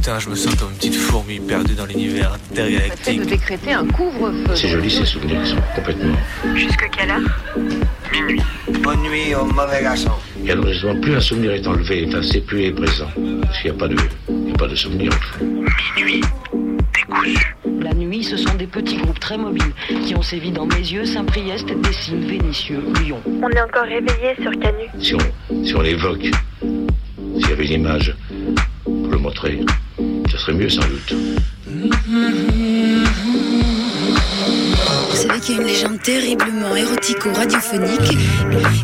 Putain, je me sens comme une petite fourmi perdue dans l'univers intergalactique. de décréter un couvre-feu. C'est joli ces souvenirs, ils sont complètement. Jusque quelle heure? Minuit. Bonne nuit au mauvais garçon. Et alors justement, plus un souvenir est enlevé, enfin, c'est plus est présent. Parce qu'il n'y a pas de, il y a pas de souvenir. Minuit. Décousu. La nuit, ce sont des petits groupes très mobiles qui ont sévi dans Mézieux, Saint-Priest, Dessines, Vénissieux, Lyon. On est encore réveillé sur Canu. Si on, si on l'évoque, s'il y avait une image pour le montrer, serait mieux sans doute. Qu'il y a une légende terriblement érotico-radiophonique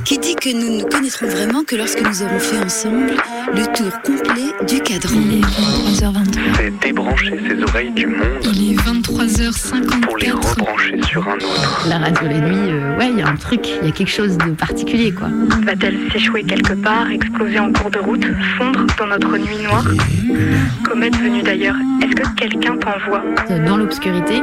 qui dit que nous ne connaîtrons vraiment que lorsque nous aurons fait ensemble le tour complet du cadran. Il est 23h23. C'est débrancher ses oreilles du monde Il est 23h54. pour les rebrancher sur un autre. La radio la nuit, euh, ouais, il y a un truc, il y a quelque chose de particulier, quoi. Va-t-elle s'échouer quelque part, exploser en cours de route, fondre dans notre nuit noire? Comète venue d'ailleurs, est-ce que quelqu'un t'envoie? Dans l'obscurité,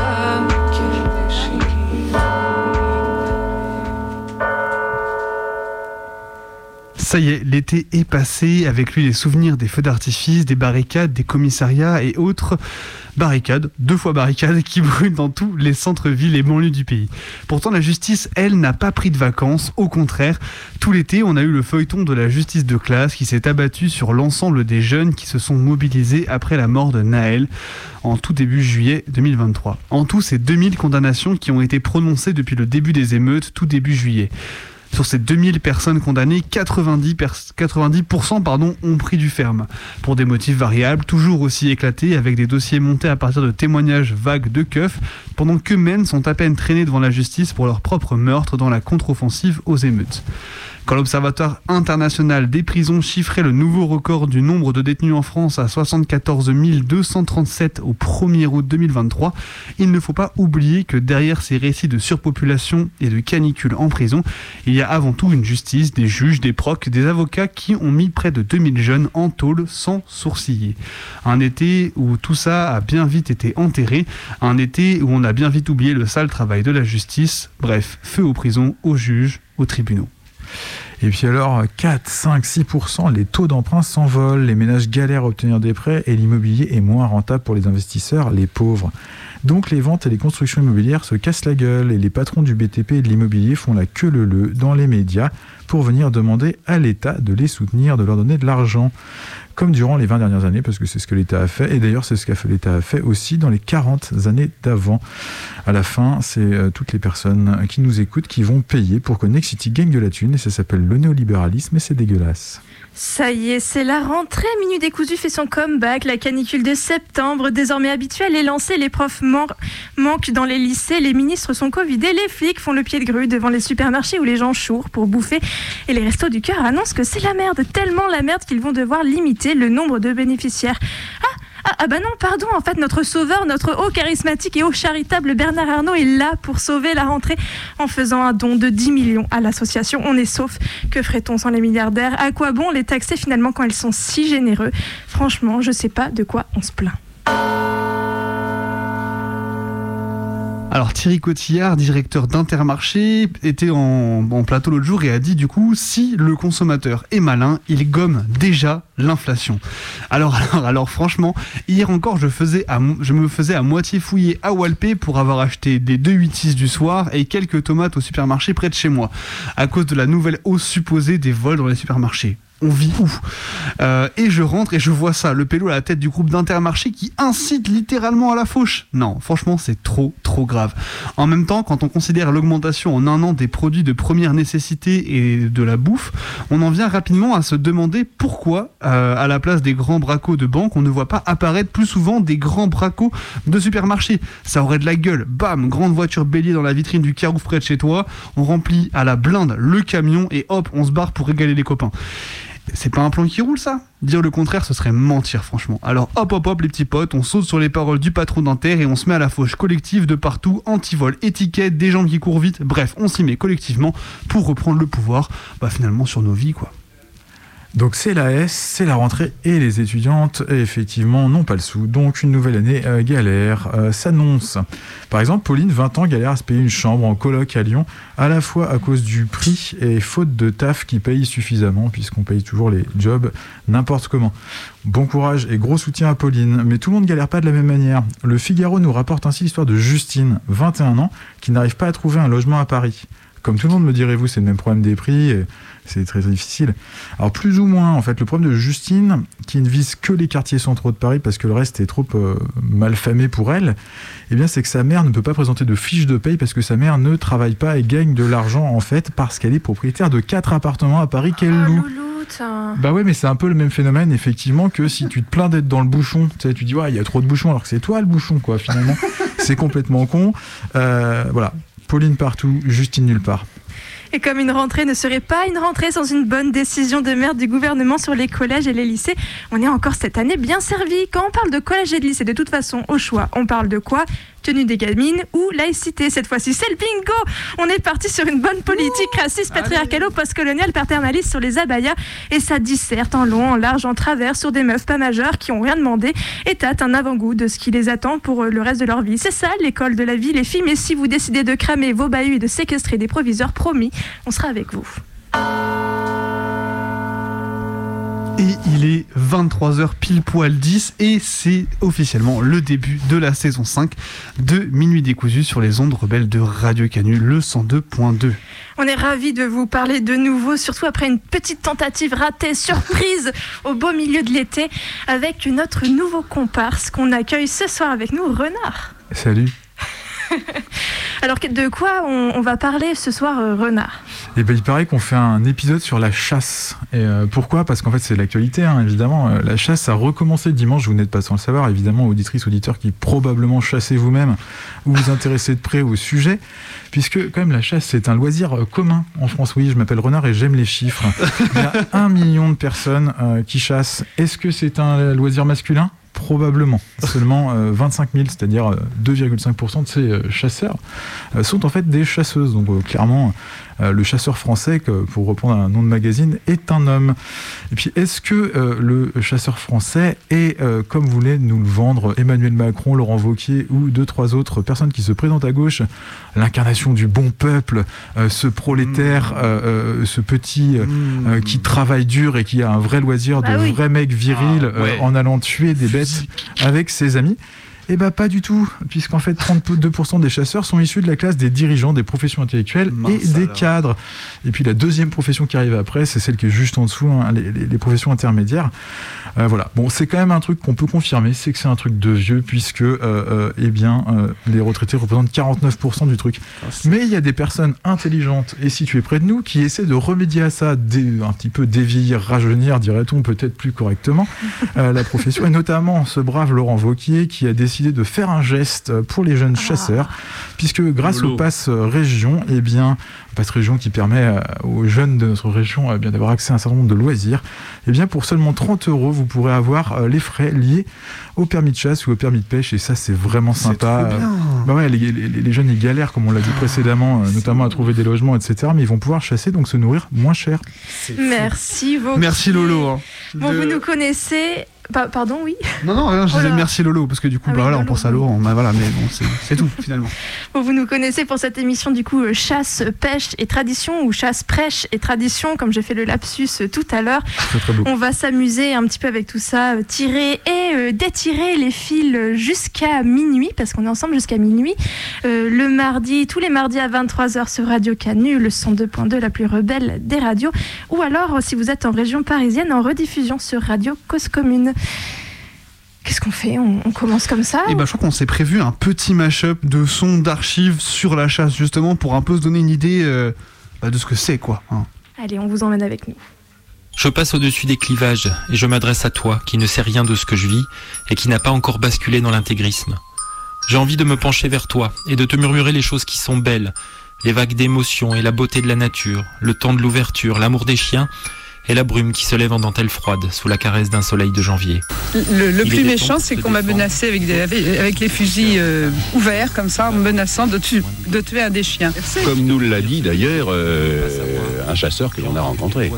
Ça y est, l'été est passé, avec lui les souvenirs des feux d'artifice, des barricades, des commissariats et autres barricades, deux fois barricades, qui brûlent dans tous les centres-villes et banlieues du pays. Pourtant, la justice, elle, n'a pas pris de vacances, au contraire, tout l'été, on a eu le feuilleton de la justice de classe qui s'est abattu sur l'ensemble des jeunes qui se sont mobilisés après la mort de Naël en tout début juillet 2023. En tout, c'est 2000 condamnations qui ont été prononcées depuis le début des émeutes, tout début juillet. Sur ces 2000 personnes condamnées, 90%, pers 90% pardon, ont pris du ferme. Pour des motifs variables, toujours aussi éclatés, avec des dossiers montés à partir de témoignages vagues de keufs, pendant qu'eux-mêmes sont à peine traînés devant la justice pour leur propre meurtre dans la contre-offensive aux émeutes. Quand l'Observatoire international des prisons chiffrait le nouveau record du nombre de détenus en France à 74 237 au 1er août 2023, il ne faut pas oublier que derrière ces récits de surpopulation et de canicule en prison, il y a avant tout une justice, des juges, des procs, des avocats qui ont mis près de 2000 jeunes en tôle sans sourciller. Un été où tout ça a bien vite été enterré, un été où on a bien vite oublié le sale travail de la justice, bref, feu aux prisons, aux juges, aux tribunaux. Et puis alors, 4, 5, 6%, les taux d'emprunt s'envolent, les ménages galèrent à obtenir des prêts et l'immobilier est moins rentable pour les investisseurs, les pauvres. Donc les ventes et les constructions immobilières se cassent la gueule et les patrons du BTP et de l'immobilier font la queue leu leu dans les médias pour venir demander à l'État de les soutenir, de leur donner de l'argent. Comme durant les 20 dernières années, parce que c'est ce que l'État a fait, et d'ailleurs c'est ce que l'État a fait aussi dans les 40 années d'avant. À la fin, c'est euh, toutes les personnes qui nous écoutent qui vont payer pour que Nexity gagne de la thune, et ça s'appelle le néolibéralisme, et c'est dégueulasse. Ça y est, c'est la rentrée. Minute décousu fait son comeback. La canicule de septembre, désormais habituelle, est lancée. Les profs man manquent dans les lycées. Les ministres sont covidés. Les flics font le pied de grue devant les supermarchés où les gens chourent pour bouffer. Et les restos du cœur annoncent que c'est la merde. Tellement la merde qu'ils vont devoir limiter le nombre de bénéficiaires. Ah ah, ah, bah non, pardon, en fait, notre sauveur, notre haut charismatique et haut charitable Bernard Arnault est là pour sauver la rentrée en faisant un don de 10 millions à l'association. On est sauf. Que ferait-on sans les milliardaires? À quoi bon les taxer finalement quand ils sont si généreux? Franchement, je sais pas de quoi on se plaint. Alors Thierry Cotillard, directeur d'Intermarché, était en, plateau l'autre jour et a dit du coup si le consommateur est malin, il gomme déjà l'inflation. Alors, alors, alors franchement, hier encore je, faisais je me faisais à moitié fouiller à Walpé pour avoir acheté des 2,86 du soir et quelques tomates au supermarché près de chez moi, à cause de la nouvelle hausse supposée des vols dans les supermarchés on vit où euh, Et je rentre et je vois ça, le pélo à la tête du groupe d'Intermarché qui incite littéralement à la fauche. Non, franchement, c'est trop, trop grave. En même temps, quand on considère l'augmentation en un an des produits de première nécessité et de la bouffe, on en vient rapidement à se demander pourquoi, euh, à la place des grands bracos de banque, on ne voit pas apparaître plus souvent des grands bracos de supermarché. Ça aurait de la gueule. Bam, grande voiture bélier dans la vitrine du Carouf près de chez toi. On remplit à la blinde le camion et hop, on se barre pour régaler les copains. C'est pas un plan qui roule ça? Dire le contraire, ce serait mentir franchement. Alors hop hop hop les petits potes, on saute sur les paroles du patron d'Inter et on se met à la fauche collective de partout, anti-vol, étiquette, des gens qui courent vite, bref, on s'y met collectivement pour reprendre le pouvoir, bah finalement sur nos vies quoi. Donc c'est la S, c'est la rentrée et les étudiantes, effectivement, n'ont pas le sou. Donc une nouvelle année euh, galère euh, s'annonce. Par exemple, Pauline, 20 ans, galère à se payer une chambre en coloc à Lyon, à la fois à cause du prix et faute de taf qui paye suffisamment, puisqu'on paye toujours les jobs n'importe comment. Bon courage et gros soutien à Pauline, mais tout le monde galère pas de la même manière. Le Figaro nous rapporte ainsi l'histoire de Justine, 21 ans, qui n'arrive pas à trouver un logement à Paris. Comme tout le monde me direz-vous, c'est le même problème des prix. C'est très difficile. Alors plus ou moins, en fait, le problème de Justine, qui ne vise que les quartiers centraux de Paris parce que le reste est trop euh, mal famé pour elle, eh bien c'est que sa mère ne peut pas présenter de fiche de paye parce que sa mère ne travaille pas et gagne de l'argent en fait parce qu'elle est propriétaire de quatre appartements à Paris qu'elle Oh, loue. Bah ouais, mais c'est un peu le même phénomène, effectivement, que si tu te plains d'être dans le bouchon. Tu sais, tu dis, ouais, il y a trop de bouchons, alors que c'est toi le bouchon, quoi, finalement. c'est complètement con. Euh, voilà. Pauline partout, Justine nulle part. Et comme une rentrée ne serait pas une rentrée sans une bonne décision de merde du gouvernement sur les collèges et les lycées, on est encore cette année bien servi. Quand on parle de collège et de lycée, de toute façon, au choix, on parle de quoi? Tenue des gamines ou laïcité. Cette fois-ci, c'est le bingo On est parti sur une bonne politique raciste, patriarcalo, postcoloniale, paternaliste sur les abayas et ça disserte en long, en large, en travers sur des meufs pas majeures qui ont rien demandé et tâtent un avant-goût de ce qui les attend pour euh, le reste de leur vie. C'est ça, l'école de la vie, les filles. Mais si vous décidez de cramer vos bahuts et de séquestrer des proviseurs, promis, on sera avec vous. Et il est 23h pile poil 10 et c'est officiellement le début de la saison 5 de Minuit décousu sur les ondes rebelles de Radio Canu, le 102.2. On est ravis de vous parler de nouveau, surtout après une petite tentative ratée, surprise, au beau milieu de l'été, avec notre nouveau comparse qu'on accueille ce soir avec nous, Renard. Salut. Alors de quoi on, va parler ce soir, euh, Renard? Et ben, il paraît qu'on fait un épisode sur la chasse. Et euh, pourquoi? Parce qu'en fait, c'est l'actualité, hein, évidemment. Euh, la chasse a recommencé dimanche, vous n'êtes pas sans le savoir, évidemment, auditrices, auditeurs qui probablement chassez vous-même ou vous intéressez de près au sujet. Puisque, quand même, la chasse, c'est un loisir commun en France. Oui, je m'appelle Renard et j'aime les chiffres. Il y a un million de personnes qui chassent. Est-ce que c'est un loisir masculin? Probablement. Seulement euh, 25 000, c'est-à-dire euh, 2,5% de ces euh, chasseurs, euh, sont en fait des chasseuses. Donc euh, clairement, euh, le chasseur français, que, pour reprendre un nom de magazine, est un homme. Et puis, est-ce que euh, le chasseur français est, euh, comme voulait nous le vendre Emmanuel Macron, Laurent Wauquiez ou deux, trois autres personnes qui se présentent à gauche, l'incarnation du bon peuple, euh, ce prolétaire, euh, euh, ce petit euh, euh, qui travaille dur et qui a un vrai loisir de Bah oui. vrai mec viril Ah, ouais. euh, en allant tuer des bêtes avec ses amis eh ben pas du tout, puisqu'en fait 32% des chasseurs sont issus de la classe des dirigeants, des professions intellectuelles et des alors. cadres. Et puis la deuxième profession qui arrive après, c'est celle qui est juste en dessous, hein, les, les- les professions intermédiaires. Euh, voilà. Bon, c'est quand même un truc qu'on peut confirmer, c'est que c'est un truc de vieux, puisque euh, euh, eh bien les retraités représentent 49% du truc. Mais il y a des personnes intelligentes et situées près de nous qui essaient de remédier à ça, dé- un petit peu dévieillir, rajeunir, dirait-on peut-être plus correctement, la profession, et notamment ce brave Laurent Vauquier qui a décidé de faire un geste pour les jeunes chasseurs, puisque grâce Lolo. au pass euh, région, eh bien, pass région qui permet euh, aux jeunes de notre région eh bien d'avoir accès à un certain nombre de loisirs, eh bien pour seulement 30 euros, vous pourrez avoir euh, les frais liés au permis de chasse ou au permis de pêche, et ça c'est vraiment C'est sympa. trop bien. Bah ouais, les, les- les jeunes ils galèrent, comme on l'a dit précédemment, euh, notamment à trouver des logements, etc. Mais ils vont pouvoir chasser, donc se nourrir moins cher. Merci, Vauquier. Merci Lolo. hein. Bon, De- vous nous connaissez. Pa- pardon, oui. Non, non, rien, je Oh disais merci Lolo, parce que du coup, Ah bah oui, voilà, on pense à. Laurent, bah voilà, mais bon, c'est tout finalement. Bon, vous nous connaissez pour cette émission du coup euh, chasse, pêche et tradition ou chasse, prêche et tradition, comme j'ai fait le lapsus euh, tout à l'heure. On va s'amuser un petit peu avec tout ça, euh, tirer et euh, détirer les fils jusqu'à minuit, parce qu'on est ensemble jusqu'à minuit. Euh, le mardi, tous les mardis à 23h sur Radio Canu, le 102.2, la plus rebelle des radios. Ou alors, si vous êtes en région parisienne, en rediffusion sur Radio Cause Commune. Qu'est-ce qu'on fait on, on commence comme ça Et bah, je crois qu'on s'est prévu un petit mash-up de sons d'archives sur la chasse, justement, pour un peu se donner une idée euh, bah, de ce que c'est, quoi. hein. Allez, on vous emmène avec nous. Je passe au-dessus des clivages et je m'adresse à toi qui ne sais rien de ce que je vis et qui n'a pas encore basculé dans l'intégrisme. J'ai envie de me pencher vers toi et de te murmurer les choses qui sont belles, les vagues d'émotions et la beauté de la nature, le temps de l'ouverture, l'amour des chiens et la brume qui se lève en dentelle froide sous la caresse d'un soleil de janvier. Le, plus méchant, c'est qu'on m'a menacé avec, des- avec, avec les fusils euh, ouverts, comme ça, en me menaçant de, tu- de tuer un des chiens. Comme nous l'a dit d'ailleurs euh, un chasseur que l'on a rencontré.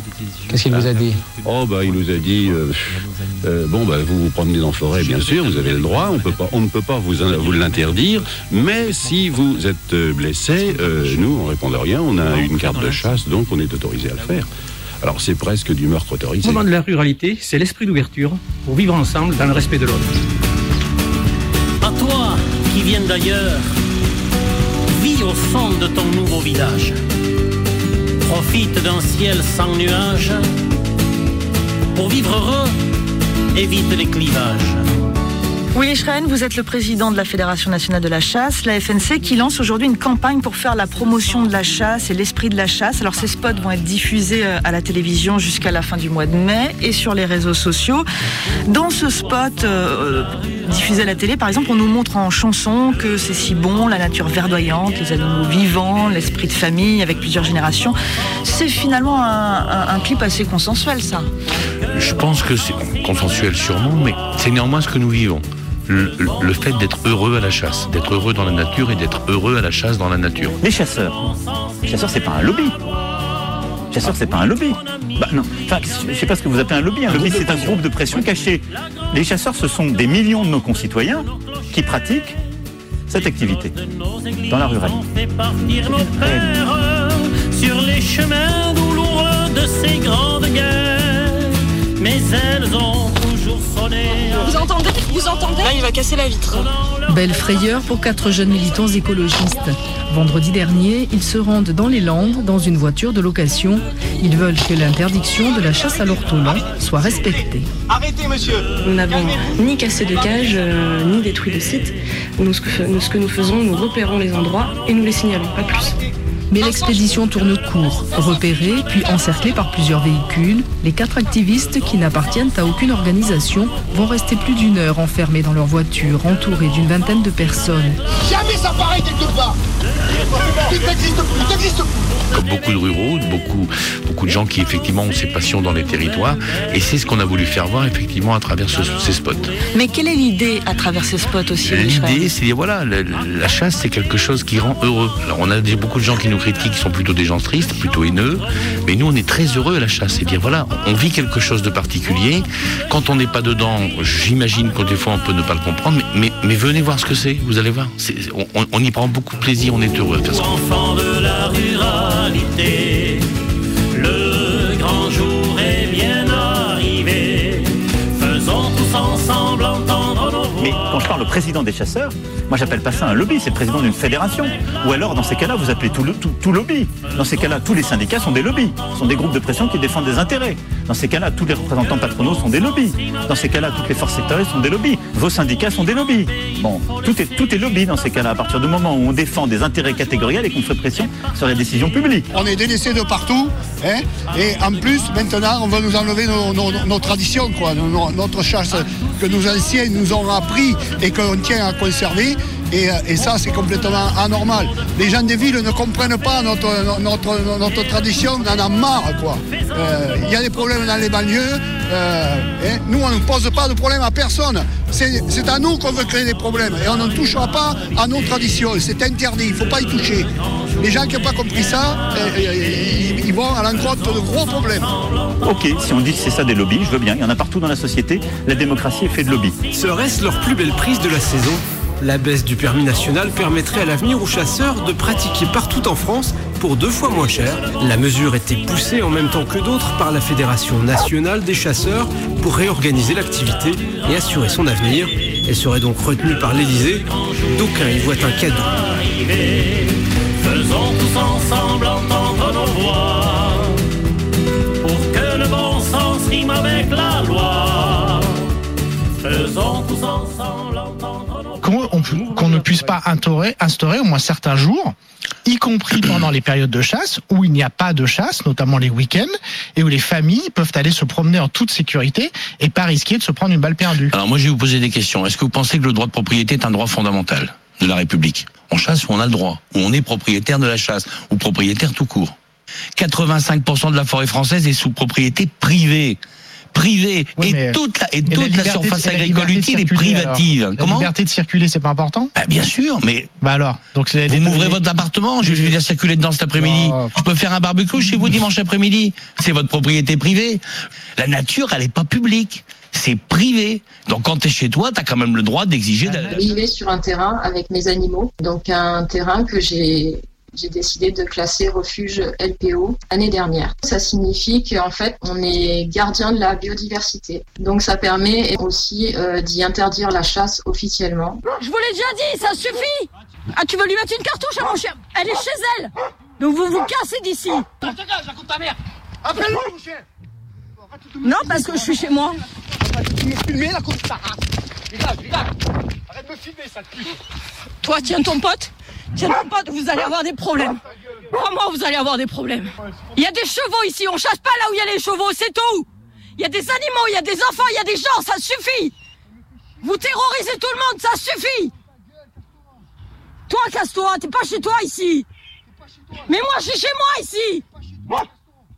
Qu'est-ce qu'il vous a dit Oh bah il nous a dit euh, euh, bon bah vous vous promenez dans la forêt bien sûr vous avez le droit on peut pas on ne peut pas vous vous l'interdire mais si vous êtes blessé euh, nous on répond de rien on a une carte de chasse donc on est autorisé à le faire. Alors c'est presque du meurtre Le autorisé. moment de la ruralité, c'est l'esprit d'ouverture pour vivre ensemble dans le respect de l'autre. À toi qui viens d'ailleurs, vis au fond de ton nouveau village. Profite d'un ciel sans nuages. Pour vivre heureux, évite les clivages. Willy Schren, vous êtes le président de la Fédération nationale de la chasse, la FNC, qui lance aujourd'hui une campagne pour faire la promotion de la chasse et l'esprit de la chasse. Alors ces spots vont être diffusés euh, à la télévision jusqu'à la fin du mois de mai et sur les réseaux sociaux. Dans ce spot euh, diffusé à la télé, par exemple, on nous montre en chanson que c'est si bon, la nature verdoyante, les animaux vivants, l'esprit de famille avec plusieurs générations. C'est finalement un- un clip assez consensuel, ça. Je pense que c'est consensuel sûrement, mais c'est néanmoins ce que nous vivons. Le, fait d'être heureux à la chasse, d'être heureux dans la nature et d'être heureux à la chasse dans la nature. Les chasseurs. Les chasseurs, c'est pas un lobby. Les chasseurs, c'est pas un lobby. Bah non. Enfin, je sais pas ce que vous appelez un lobby. Un lobby, c'est un groupe de pression caché. Les chasseurs, ce sont des millions de nos concitoyens qui pratiquent cette activité dans la ruralité. fait partir nos pères sur les chemins douloureux de ces grandes guerres. Mais elles ont toujours sonné. Vous entendez? Vous entendez? Là, il va casser la vitre. Belle frayeur pour quatre jeunes militants écologistes. Vendredi dernier, ils se rendent dans les Landes dans une voiture de location. Ils veulent que l'interdiction de la chasse à l'ortolan soit respectée. Arrêtez, monsieur Nous n'avons ni cassé de cage, euh, ni détruit de site. Nous ce, que, nous, ce que nous faisons, nous repérons les endroits et nous les signalons, pas plus. Mais l'expédition tourne court. Repérés, puis encerclés par plusieurs véhicules, les quatre activistes qui n'appartiennent à aucune organisation vont rester plus d'une heure enfermés dans leur voiture, entourés d'une vingtaine de personnes. Jamais ça paraît quelque part il n'existe plus Comme beaucoup de ruraux, beaucoup, beaucoup de gens qui effectivement ont ces passions dans les territoires, et c'est ce qu'on a voulu faire voir effectivement à travers ce- ces spots. Mais quelle est l'idée à travers ces spots aussi L'idée, c'est de dire voilà, la, la chasse, c'est quelque chose qui rend heureux. Alors, on a des- beaucoup de gens qui nous critiquent, qui sont plutôt des gens tristes, plutôt haineux, mais nous, on est très heureux à la chasse. C'est dire voilà, on vit quelque chose de particulier. Quand on n'est pas dedans, j'imagine que des fois, on peut ne pas le comprendre, mais, mais, mais venez voir ce que c'est. Vous allez voir, on, on- y prend beaucoup de plaisir, on est heureux à faire ça. Enfants de la le grand jour est bien arrivé. Faisons tous ensemble entendre nos voix. Mais quand je parle au président des chasseurs, moi j'appelle pas ça un lobby, c'est le président d'une fédération. Ou alors dans ces cas-là, vous appelez tout, le, tout, lobby. Dans ces cas-là, tous les syndicats sont des lobbies, sont des groupes de pression qui défendent des intérêts. Dans ces cas-là, tous les représentants patronaux sont des lobbies. Dans ces cas-là, toutes les forces sectorielles sont des lobbies. Vos syndicats sont des lobbies. Bon, tout est, tout est lobby dans ces cas-là, à partir du moment où on défend des intérêts catégoriels et qu'on fait pression sur les décisions publiques. On est délaissés de partout, hein, et en plus, maintenant, on va nous enlever nos, nos- traditions, quoi, notre chasse que nos anciens nous ont appris et qu'on tient à conserver. Et, euh, et ça, c'est complètement anormal. Les gens des villes ne comprennent pas notre, notre, notre tradition, on en a marre, quoi. Euh, Il y a des problèmes dans les banlieues. euh, hein. nous, on ne pose pas de problème à personne. C'est c'est à nous qu'on veut créer des problèmes. Et on ne touchera pas à nos traditions. C'est interdit, il ne faut pas y toucher. Les gens qui n'ont pas compris ça, euh, euh, ils, ils vont à l'encontre de gros problèmes. Ok, si on dit que c'est ça des lobbies, je veux bien. Il y en a partout dans la société. La démocratie est faite de lobbies. Serait-ce leur plus belle prise de la saison? La baisse du permis national permettrait à l'avenir aux chasseurs de pratiquer partout en France pour deux fois moins cher. La mesure était poussée en même temps que d'autres par la Fédération nationale des chasseurs pour réorganiser l'activité et assurer son avenir. Elle serait donc retenue par l'Élysée. D'aucuns y voient un cadeau. Faisons tous ensemble entendre nos voix pour que le bon sens rime avec la loi. Faisons tous ensemble puisse pas instaurer, instaurer au moins certains jours, y compris pendant les périodes de chasse, où il n'y a pas de chasse, notamment les week-ends, et où les familles peuvent aller se promener en toute sécurité et pas risquer de se prendre une balle perdue. Alors moi je vais vous poser des questions. Est-ce que vous pensez que le droit de propriété est un droit fondamental de la République? On chasse où on a le droit, où on est propriétaire de la chasse, ou propriétaire tout court. 85% de la forêt française est sous propriété privée. Privée. Oui, et toute la, et Et toute la, surface agricole utile est privative. alors. Comment La liberté de circuler, c'est pas important Bah, Bien sûr, mais. Bah alors, donc c'est Vous m'ouvrez votre appartement, je vais venir circuler dedans cet après-midi. Je peux faire un barbecue chez vous dimanche après-midi. C'est votre propriété privée. La nature, elle est pas publique. C'est privé. Donc quand tu es chez toi, tu as quand même le droit d'exiger. de- vivais sur un terrain avec mes animaux, donc un terrain que j'ai j'ai décidé de classer refuge LPO l'année dernière. Ça signifie qu'en fait, on est gardien de la biodiversité. Donc ça permet aussi euh, d'y interdire la chasse officiellement. Je vous l'ai déjà dit, ça suffit! Ah, tu veux lui mettre une cartouche à mon chien Elle est chez elle! Donc vous vous cassez d'ici! Ta mère! Appelle-le, mon chien Non, parce que je suis chez moi. Filmer ça te pue. Toi, tiens ton pote. Tiens ton pote, vous allez avoir des problèmes. Crois-moi, vous allez avoir des problèmes. Il y a des chevaux ici, on chasse pas là où il y a les chevaux, c'est tout. Il y a des animaux, il y a des enfants, il y a des gens, ça suffit. Vous terrorisez tout le monde, ça suffit. Toi, casse-toi, t'es pas chez toi ici. Mais moi, je suis chez moi ici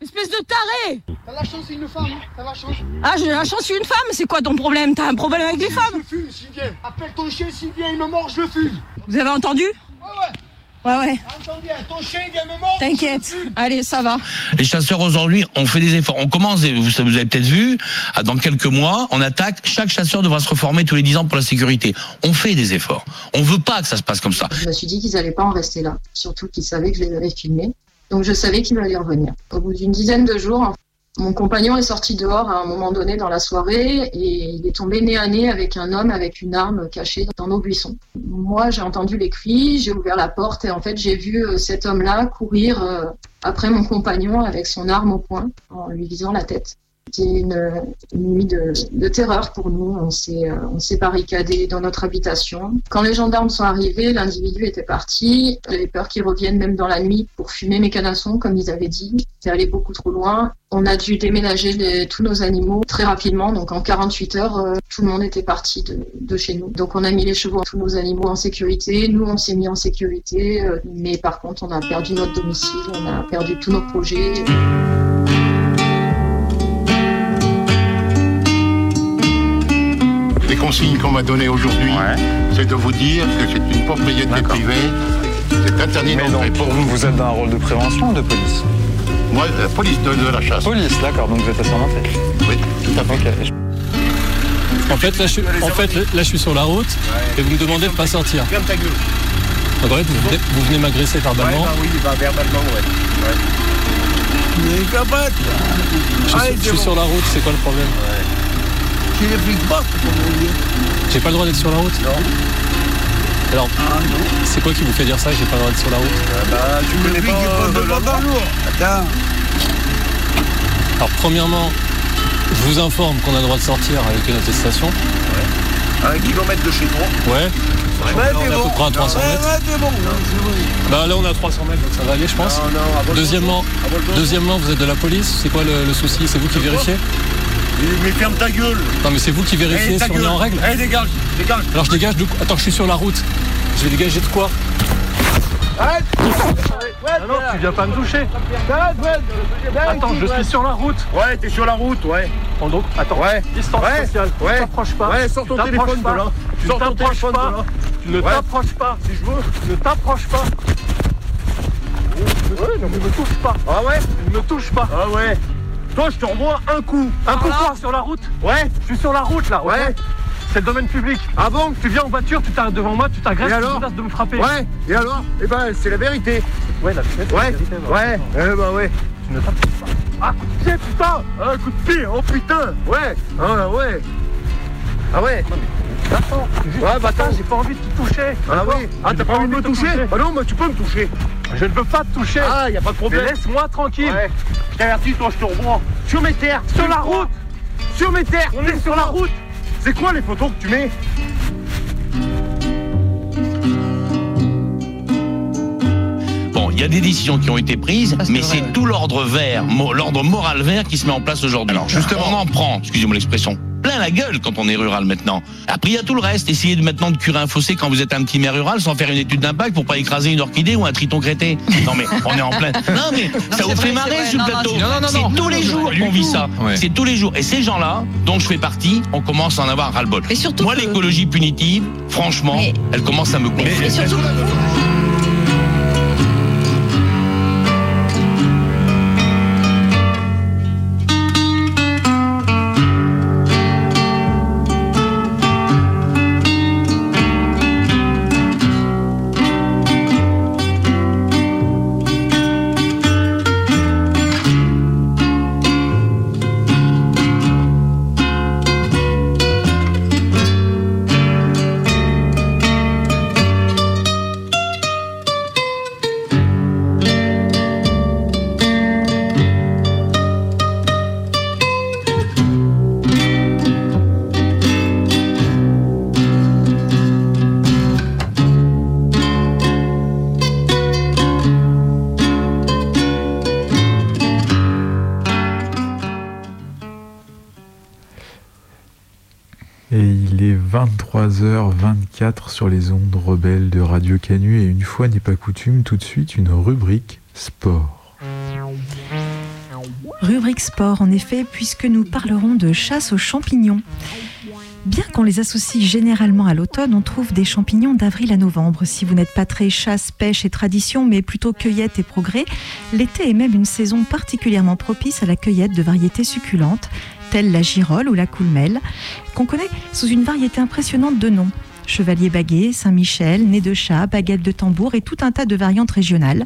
Espèce de taré T'as la chance, c'est une femme, hein T'as la chance Ah, j'ai la chance, suis une femme, c'est quoi ton problème? T'as un problème avec les femmes? Je fume, s'il vient Appelle ton chien, s'il vient, il me mord, je le fume Vous avez entendu? Ouais, ouais Ouais, ouais. Mordre T'inquiète. Allez, ça va. Les chasseurs aujourd'hui, on fait des efforts. On commence, vous, vous avez peut-être vu, dans quelques mois, on attaque. Chaque chasseur devra se reformer tous les 10 ans pour la sécurité. On fait des efforts. On veut pas que ça se passe comme ça. Je me suis dit qu'ils n'allaient pas en rester là, surtout qu'ils savaient que je les avais filmés. Donc je savais qu'ils allaient revenir. Au bout d'une dizaine de jours, mon compagnon est sorti dehors à un moment donné dans la soirée et il est tombé nez à nez avec un homme avec une arme cachée dans nos buissons. Moi, j'ai entendu les cris, j'ai ouvert la porte et en fait, j'ai vu euh, cet homme-là courir euh, après mon compagnon avec son arme au poing en lui visant la tête. C'était une, nuit de, terreur pour nous. On s'est, euh, on s'est barricadé dans notre habitation. Quand les gendarmes sont arrivés, l'individu était parti. J'avais peur qu'ils reviennent même dans la nuit pour fumer mes canassons, comme ils avaient dit. C'est allé beaucoup trop loin. On a dû déménager tous nos animaux très rapidement. Donc en 48 heures, euh, tout le monde était parti de, de chez nous. Donc on a mis les chevaux, tous nos animaux en sécurité. Nous, on s'est mis en sécurité. euh, mais par contre, on a perdu notre domicile, on a perdu tous nos projets. Les consignes qu'on m'a données aujourd'hui, c'est de vous dire que c'est une propriété privée. C'est interdit d'entrer. Pour vous, vous êtes dans un rôle de prévention ou de police Moi, la police de, de la chasse. Police, d'accord, donc vous êtes assermenté Oui, tout à fait. En fait, là, je suis, en fait, là, je suis sur la route et vous me demandez de pas sortir. Ferme ta gueule Donc, en fait, vous venez, vous venez m'agresser verbalement. Ouais, bah oui, bah, verbalement, ouais. ouais. Je suis, je suis sur la route, c'est quoi le problème? Tu les flics pas, J'ai pas le droit d'être sur la route Non. Alors, c'est quoi qui vous fait dire ça j'ai pas le droit d'être sur la route Bah, tu connais pas de la. Attends. Alors, premièrement, je vous informe qu'on a le droit de sortir avec une attestation. À un kilomètre de chez toi. Ouais. Ouais, on est à peu bon. près à 300 Ouais, mètres. ouais, bon. Non, c'est bon. Bah là on est à 300 mètres donc ça va aller je pense. Non, non, deuxièmement, deuxièmement vous êtes de la police, c'est quoi le, le souci? C'est vous qui vérifiez? Mais ferme ta gueule. Non mais c'est vous qui vérifiez Eh, si on est en règle Eh, dégage, dégage. Alors je dégage de Attends je suis sur la route. Je vais dégager de quoi? Arrête non, tu viens pas me toucher. Attends, je suis sur la route. Ouais, t'es sur la route, ouais. donc, attends, ouais. distance ouais. sociale. Tu Ouais. t'approches pas. Ouais, sors ton téléphone de pas. là. Tu Sors ton t'approches téléphone pas. de là. Tu ne Ouais. t'approches pas. Si je veux. Tu ne t'approches pas. Ouais, non, mais ne me touche pas. Ah ouais Ne me touche pas. Ah ouais. Toi, je t'envoie un coup. Un coup quoi sur la route Ouais. Je suis sur la route là. Ouais. C'est le domaine public. Ah bon Tu viens en voiture, tu t'arrêtes devant moi, tu t'agresses, Et tu alors menaces de me frapper. Ouais. Et alors Eh ben, c'est la vérité. Ouais, la la Ouais. vérité, bah. Ouais. Eh ben ouais. Tu ne t'approches pas. Ah, coup de pied, putain Un coup de pied, oh putain Ouais Ah ouais Ah ouais Attends, Ouais, bah attends. j'ai pas envie de te toucher. Ah d'accord oui Ah, t'as pas envie de me te toucher Ah non, mais tu peux me toucher Je ne veux pas te toucher. Ah, y a pas de problème laisse-moi tranquille. Ouais. Je t'avertis, toi, je te revois. Sur mes terres Sur la route. Sur mes terres On est sur la route. C'est quoi les photos que tu mets? Bon, il y a des décisions qui ont été prises, mais c'est tout l'ordre vert, mo- l'ordre moral vert qui se met en place aujourd'hui. Alors, justement, on en prend, excusez-moi l'expression, plein la gueule quand on est rural maintenant. Après, il y a tout le reste. Essayez de maintenant de curer un fossé quand vous êtes un petit maire rural sans faire une étude d'impact pour pas écraser une orchidée ou un triton crété. Non mais on est en plein. Non mais ça vous fait marrer sur le plateau. C'est tous les jours qu'on vit ça. C'est tous les jours. Et ces gens-là, dont je fais partie, on commence à en avoir ras-le-bol. Moi, l'écologie punitive, franchement, elle commence à me gonfler. 23h24 sur les ondes rebelles de Radio Canu et une fois n'est pas coutume, tout de suite une rubrique sport. Rubrique sport, en effet, puisque nous parlerons de chasse aux champignons. Bien qu'on les associe généralement à l'automne, on trouve des champignons d'avril à novembre. Si vous n'êtes pas très chasse, pêche et tradition, mais plutôt cueillette et progrès, l'été est même une saison particulièrement propice à la cueillette de variétés succulentes, telles la girole ou la coulmelle, qu'on connaît sous une variété impressionnante de noms. Chevalier baguet, Saint-Michel, nez de chat, baguette de tambour et tout un tas de variantes régionales.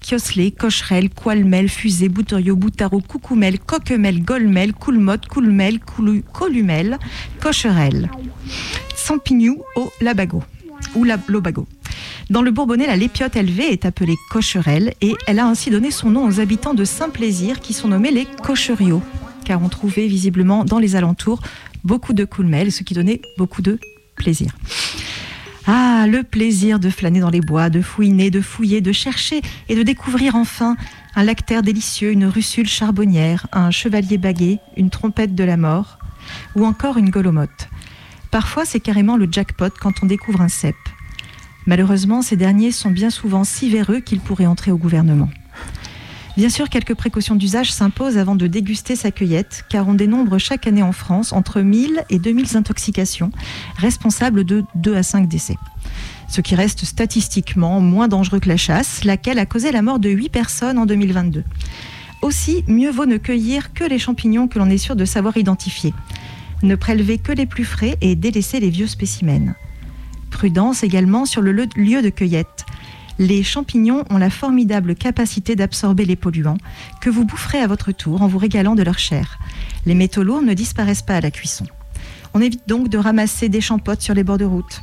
Kioslet, cocherel, qualmel, fusée, bouterio, boutaro, coucoumel, coquemel, golmel, coulmotte, coulmel, columel, cocherel. Sampignou au labago ou l'obago. Dans le Bourbonnais, la lépiote élevée est appelée cocherelle et elle a ainsi donné son nom aux habitants de Saint-Plaisir qui sont nommés les cocheriots, car on trouvait visiblement dans les alentours beaucoup de coulmel, ce qui donnait beaucoup de plaisir. Ah, le plaisir de flâner dans les bois, de fouiner, de fouiller, de chercher et de découvrir enfin un lactaire délicieux, une russule charbonnière, un chevalier baguet, une trompette de la mort ou encore une golomotte. Parfois, c'est carrément le jackpot quand on découvre un cep. Malheureusement, ces derniers sont bien souvent si véreux qu'ils pourraient entrer au gouvernement. Bien sûr, quelques précautions d'usage s'imposent avant de déguster sa cueillette, car on dénombre chaque année en France entre 1000 et 2000 intoxications, responsables de 2 à 5 décès. Ce qui reste statistiquement moins dangereux que la chasse, laquelle a causé la mort de 8 personnes en 2022. Aussi, mieux vaut ne cueillir que les champignons que l'on est sûr de savoir identifier. Ne prélever que les plus frais et délaisser les vieux spécimens. Prudence également sur le lieu de cueillette. Les champignons ont la formidable capacité d'absorber les polluants que vous boufferez à votre tour en vous régalant de leur chair. Les métaux lourds ne disparaissent pas à la cuisson. On évite donc de ramasser des champottes sur les bords de route.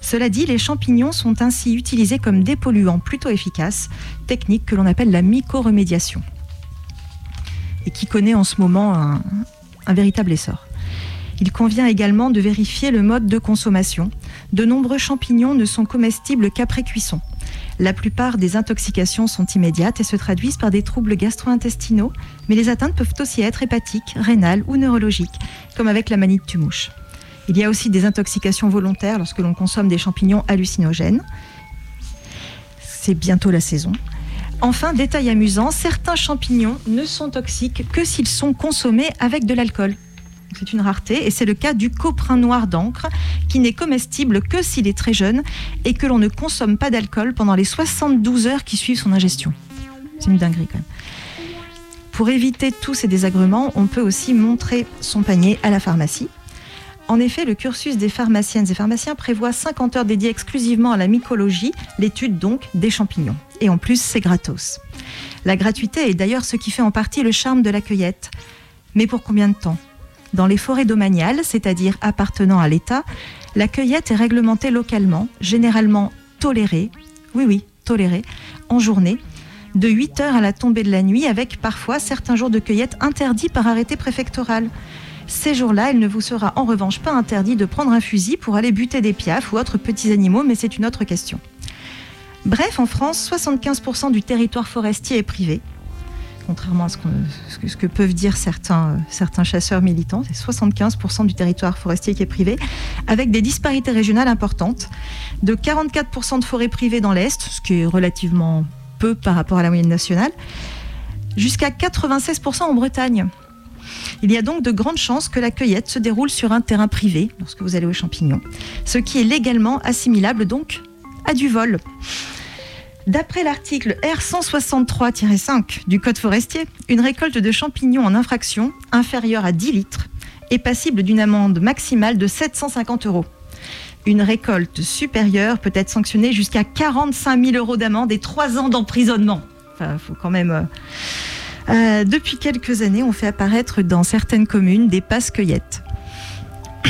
Cela dit, les champignons sont ainsi utilisés comme dépolluants plutôt efficaces, technique que l'on appelle la mycoremédiation et qui connaît en ce moment un, un véritable essor. Il convient également de vérifier le mode de consommation. De nombreux champignons ne sont comestibles qu'après cuisson. La plupart des intoxications sont immédiates et se traduisent par des troubles gastro-intestinaux, mais les atteintes peuvent aussi être hépatiques, rénales ou neurologiques, comme avec la manite tumouche. Il y a aussi des intoxications volontaires lorsque l'on consomme des champignons hallucinogènes. C'est bientôt la saison. Enfin, détail amusant, certains champignons ne sont toxiques que s'ils sont consommés avec de l'alcool. C'est une rareté et c'est le cas du coprin noir d'encre qui n'est comestible que s'il est très jeune et que l'on ne consomme pas d'alcool pendant les 72 heures qui suivent son ingestion. C'est une dinguerie quand même. Pour éviter tous ces désagréments, on peut aussi montrer son panier à la pharmacie. En effet, le cursus des pharmaciennes et pharmaciens prévoit 50 heures dédiées exclusivement à la mycologie, l'étude donc des champignons. Et en plus, c'est gratos. La gratuité est d'ailleurs ce qui fait en partie le charme de la cueillette. Mais pour combien de temps? Dans les forêts domaniales, c'est-à-dire appartenant à l'État, la cueillette est réglementée localement, généralement tolérée, oui oui, tolérée, en journée, de 8 heures à la tombée de la nuit, avec parfois certains jours de cueillette interdits par arrêté préfectoral. Ces jours-là, il ne vous sera en revanche pas interdit de prendre un fusil pour aller buter des piafs ou autres petits animaux, mais c'est une autre question. Bref, en France, 75% du territoire forestier est privé. Contrairement à ce, que, peuvent dire certains, certains chasseurs militants. C'est 75% du territoire forestier qui est privé, avec des disparités régionales importantes. De 44% de forêts privées dans l'Est, ce qui est relativement peu par rapport à la moyenne nationale, jusqu'à 96% en Bretagne. Il y a donc de grandes chances que la cueillette se déroule sur un terrain privé lorsque vous allez aux champignons, ce qui est légalement assimilable donc à du vol. D'après l'article R163-5 du Code forestier, une récolte de champignons en infraction inférieure à 10 litres est passible d'une amende maximale de 750 euros. Une récolte supérieure peut être sanctionnée jusqu'à 45 000 euros d'amende et 3 ans d'emprisonnement. Enfin, faut quand même. Euh, euh, depuis quelques années, on fait apparaître dans certaines communes des passes cueillettes.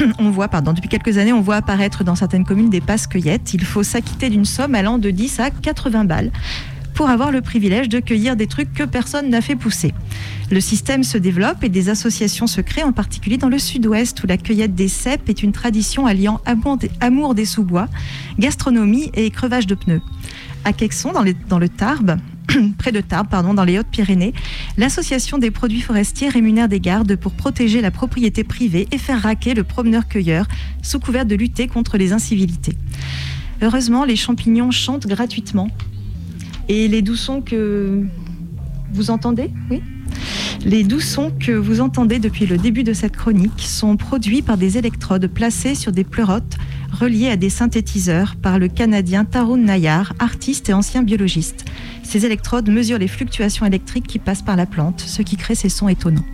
on voit, pardon, depuis quelques années, on voit apparaître dans certaines communes des passes cueillettes. Il faut s'acquitter d'une somme allant de 10 à 80 balles pour avoir le privilège de cueillir des trucs que personne n'a fait pousser. Le système se développe et des associations se créent, en particulier dans le sud-ouest, où la cueillette des cèpes est une tradition alliant amour des sous-bois, gastronomie et crevage de pneus. À Quexon, dans, dans le Tarbes, près de Tarbes, pardon, dans les Hautes-Pyrénées, l'association des produits forestiers rémunère des gardes pour protéger la propriété privée et faire raquer le promeneur-cueilleur sous couvert de lutter contre les incivilités. Heureusement, les champignons chantent gratuitement. Et les doux que vous entendez, oui les doux sons que vous entendez depuis le début de cette chronique sont produits par des électrodes placées sur des pleurotes reliées à des synthétiseurs par le Canadien Tarun Nayar, artiste et ancien biologiste. Ces électrodes mesurent les fluctuations électriques qui passent par la plante, ce qui crée ces sons étonnants.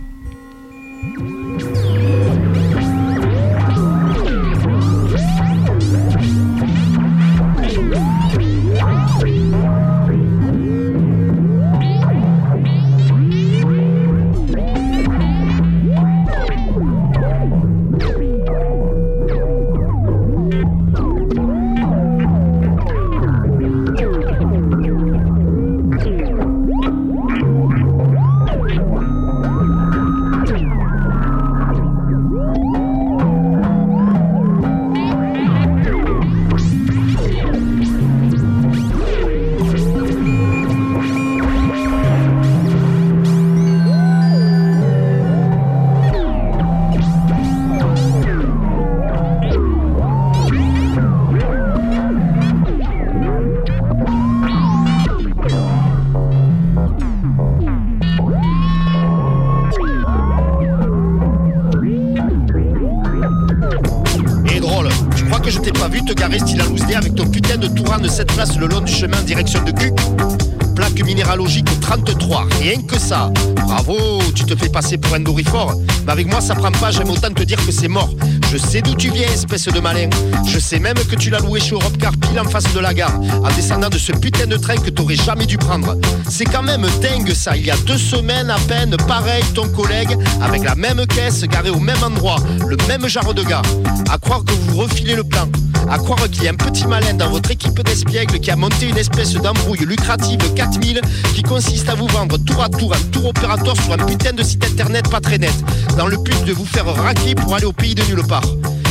Pour un dorifort. Mais avec moi, ça prend pas, j'aime autant te dire que c'est mort. Je sais d'où tu viens, espèce de malin. Je sais même que tu l'as loué chez Europcar pile en face de la gare, en descendant de ce putain de train que t'aurais jamais dû prendre. C'est quand même dingue ça. Il y a deux semaines à peine, pareil, ton collègue, avec la même caisse, garée au même endroit, le même genre de gars. À croire que vous refilez le plan. À croire qu'il y a un petit malin dans votre équipe d'espiègles qui a monté une espèce d'embrouille lucrative 4000 qui consiste à vous vendre tour à tour un tour opérateur sur un putain de site internet pas très net, dans le but de vous faire raquer pour aller au pays de nulle part.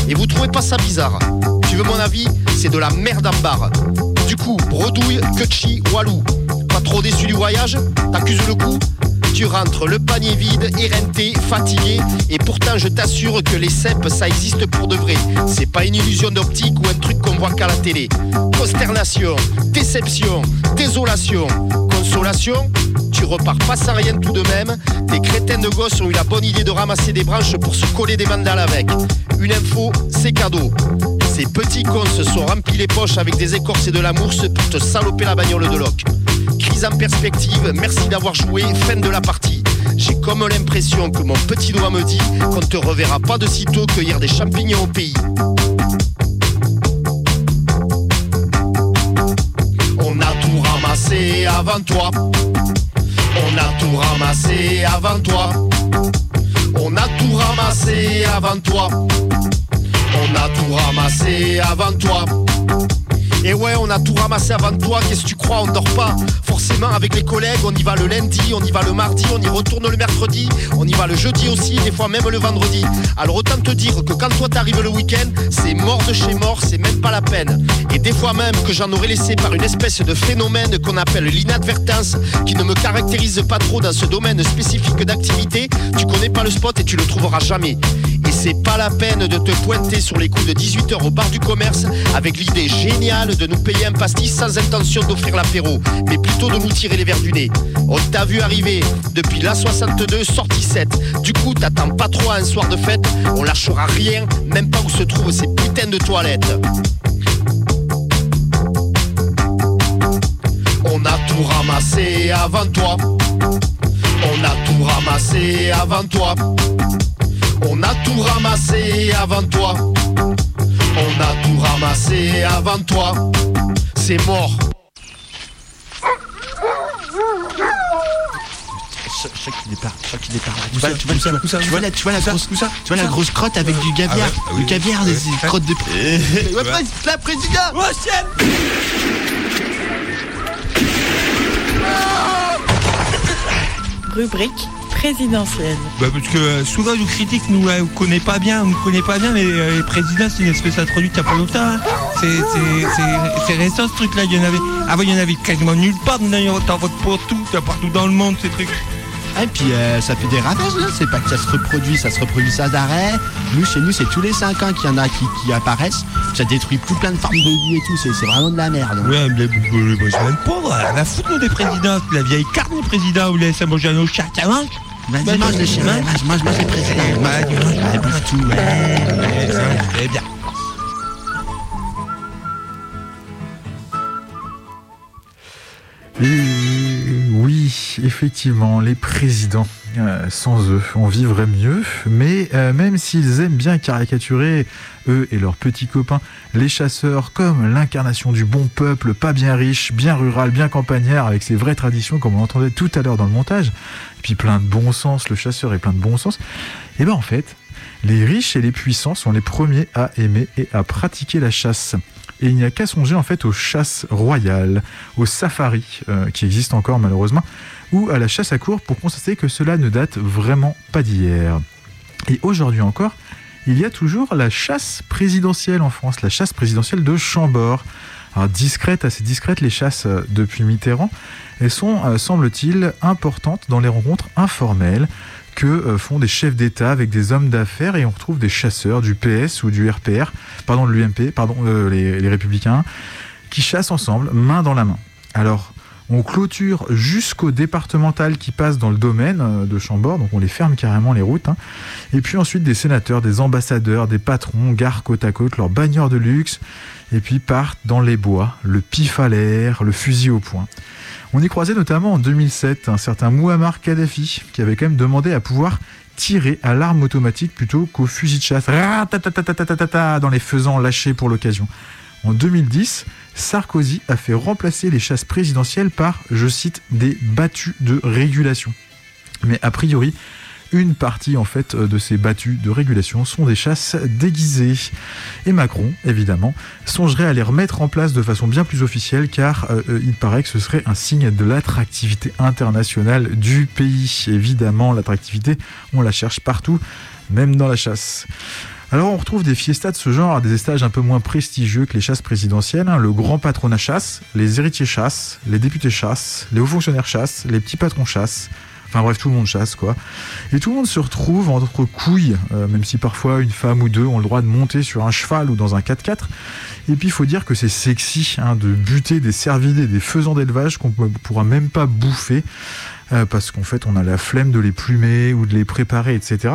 Et vous trouvez pas ça bizarre Tu veux mon avis? C'est de la merde en barre. Du coup, bredouille, kutchi, walou. Pas trop déçu du voyage? T'accuses le coup? Tu rentres le panier vide, éreinté, fatigué, et pourtant je t'assure que les cèpes ça existe pour de vrai. C'est pas une illusion d'optique ou un truc qu'on voit qu'à la télé. Consternation, déception, désolation, consolation, tu repars pas sans rien tout de même. Des crétins de gosses ont eu la bonne idée de ramasser des branches pour se coller des mandales avec. Une info, c'est cadeau. Ces petits cons se sont remplis les poches avec des écorces et de la mousse pour te saloper la bagnole de loc. Crise en perspective, merci d'avoir joué, fin de la partie. J'ai comme l'impression que mon petit doigt me dit qu'on te reverra pas de sitôt cueillir des champignons au pays. On a tout ramassé avant toi. On a tout ramassé avant toi. On a tout ramassé avant toi. On a tout ramassé avant toi. Et ouais, on a tout ramassé avant toi, qu'est-ce que tu crois, on dort pas. Forcément, avec les collègues, on y va le lundi, on y va le mardi, on y retourne le mercredi, on y va le jeudi aussi, des fois même le vendredi. Alors autant te dire que quand toi t'arrives le week-end, c'est mort de chez mort, c'est même pas la peine. Et des fois même que j'en aurais laissé par une espèce de phénomène qu'on appelle l'inadvertance, qui ne me caractérise pas trop dans ce domaine spécifique d'activité, tu connais pas le spot et tu le trouveras jamais. C'est pas la peine de te pointer sur les coups de 18h au bar du commerce avec l'idée géniale de nous payer un pastis sans intention d'offrir l'apéro, mais plutôt de nous tirer les verres du nez. On t'a vu arriver depuis la 62 sortie 7. Du coup, t'attends pas trop à un soir de fête, on lâchera rien, même pas où se trouvent ces putains de toilettes. On a tout ramassé avant toi. On a tout ramassé avant toi. On a tout ramassé avant toi. On a tout ramassé avant toi. C'est mort. Je sais qu'il est par, je sais qu'il est par là. Tu vois, tu vois, tu vois, tu vois la, tu vois la grosse, tu vois la grosse crotte avec du caviar, Ah ouais, du caviar, des crottes de. Ouais, ouais. ouais, La président. Rubrique présidentielle. Bah parce que euh, souvent nous critique, nous ne connaît pas bien, on ne connaît pas bien, mais euh, les présidents c'est une espèce introduite il n'y a pas longtemps. hein. C'est, c'est, c'est, c'est récent ce truc là, il y en avait. Avant il y en avait quasiment nulle part, maintenant t'en votes pour tout, t'as partout dans le monde ces trucs. Et puis euh, ça fait des ravages là, c'est pas que ça se reproduit, ça se reproduit sans arrêt. Nous chez nous c'est tous les 5 ans qu'il y en a qui, qui apparaissent, ça détruit tout plein de formes de vie et tout, c'est c'est vraiment de la merde. Ouais, mais de pauvres, rien à foutre nous des présidents, la vieille carte des présidents, vous laissez manger à nos chats, ça va Vas-y, mange le chien, mange, mange, mange le président. Bouffe tout, bien. Et oui, effectivement, les présidents, sans eux, on vivrait mieux. Mais euh, même s'ils aiment bien caricaturer, eux et leurs petits copains, les chasseurs comme l'incarnation du bon peuple, pas bien riche, bien rural, bien campagnard, avec ses vraies traditions, comme on entendait tout à l'heure dans le montage, et puis plein de bon sens, le chasseur est plein de bon sens, et ben en fait, les riches et les puissants sont les premiers à aimer et à pratiquer la chasse. Et il n'y a qu'à songer en fait aux chasses royales, aux safaris, euh, qui existent encore malheureusement, ou à la chasse à cour pour constater que cela ne date vraiment pas d'hier. Et aujourd'hui encore, il y a toujours la chasse présidentielle en France, la chasse présidentielle de Chambord. Alors discrète, assez discrète les chasses euh, depuis Mitterrand, elles sont, euh, semble-t-il, importantes dans les rencontres informelles que euh, font des chefs d'État avec des hommes d'affaires et on retrouve des chasseurs du PS ou du RPR, pardon, de l'UMP, pardon, euh, les, Républicains, qui chassent ensemble, main dans la main. Alors, on clôture jusqu'au départemental qui passe dans le domaine euh, de Chambord, donc on les ferme carrément les routes. hein. Et puis ensuite des sénateurs, des ambassadeurs, des patrons garent côte à côte leurs bagneurs de luxe et puis partent dans les bois, le pif à l'air, le fusil au poing. On y croisait notamment en 2007 un certain Muammar Kadhafi qui avait quand même demandé à pouvoir tirer à l'arme automatique plutôt qu'au fusil de chasse dans les faisans lâchés pour l'occasion. En 2010, Sarkozy a fait remplacer les chasses présidentielles par, je cite, des battues de régulation. Mais a priori, une partie en fait de ces battues de régulation sont des chasses déguisées. Et Macron, évidemment, songerait à les remettre en place de façon bien plus officielle car euh, euh, il paraît que ce serait un signe de l'attractivité internationale du pays. Évidemment, l'attractivité, on la cherche partout, même dans la chasse. Alors on retrouve des fiestas de ce genre à des stages un peu moins prestigieux que les chasses présidentielles. hein. Le grand patronat chasse, les héritiers chassent, les députés chassent, les hauts fonctionnaires chassent, les petits patrons chassent. Enfin bref, tout le monde chasse quoi. Et tout le monde se retrouve entre couilles, euh, même si parfois une femme ou deux ont le droit de monter sur un cheval ou dans un 4x4. Et puis il faut dire que c'est sexy hein, de buter des cervidés, des faisans d'élevage qu'on ne pourra même pas bouffer. euh, parce qu'en fait on a la flemme de les plumer ou de les préparer, etc.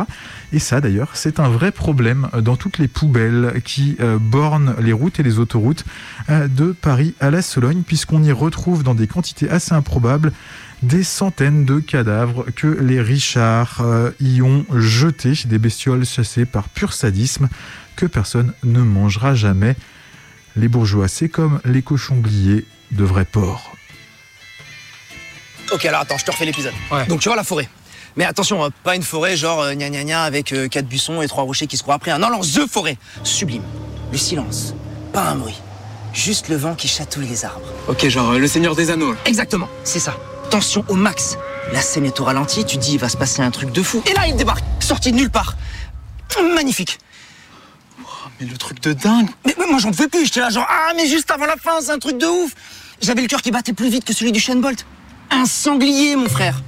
Et ça d'ailleurs, c'est un vrai problème dans toutes les poubelles qui euh, bornent les routes et les autoroutes euh, de Paris à la Sologne, puisqu'on y retrouve dans des quantités assez improbables des centaines de cadavres que les Richards euh, y ont jetés, des bestioles chassées par pur sadisme que personne ne mangera jamais. Les bourgeois, c'est comme les cochons grillés de vrais porcs. Ok, alors attends, je te refais l'épisode. Donc tu vois la forêt. Mais attention, euh, pas une forêt genre euh, gna gna gna avec euh, quatre buissons et trois rochers qui se courent après. hein. Non, non, The Forêt. Sublime. Le silence. Pas un bruit. Juste le vent qui chatouille les arbres. Ok, genre euh, le Seigneur des Anneaux. Exactement, c'est ça. Tension au max. La scène est au ralenti, tu dis il va se passer un truc de fou. Et là, il débarque, sorti de nulle part. Magnifique. Mais le truc de dingue. Mais, mais moi, j'en pouvais plus. J'étais là, genre, ah, mais juste avant la fin, c'est un truc de ouf. J'avais le cœur qui battait plus vite que celui du Shane Bolt. Un sanglier, mon frère.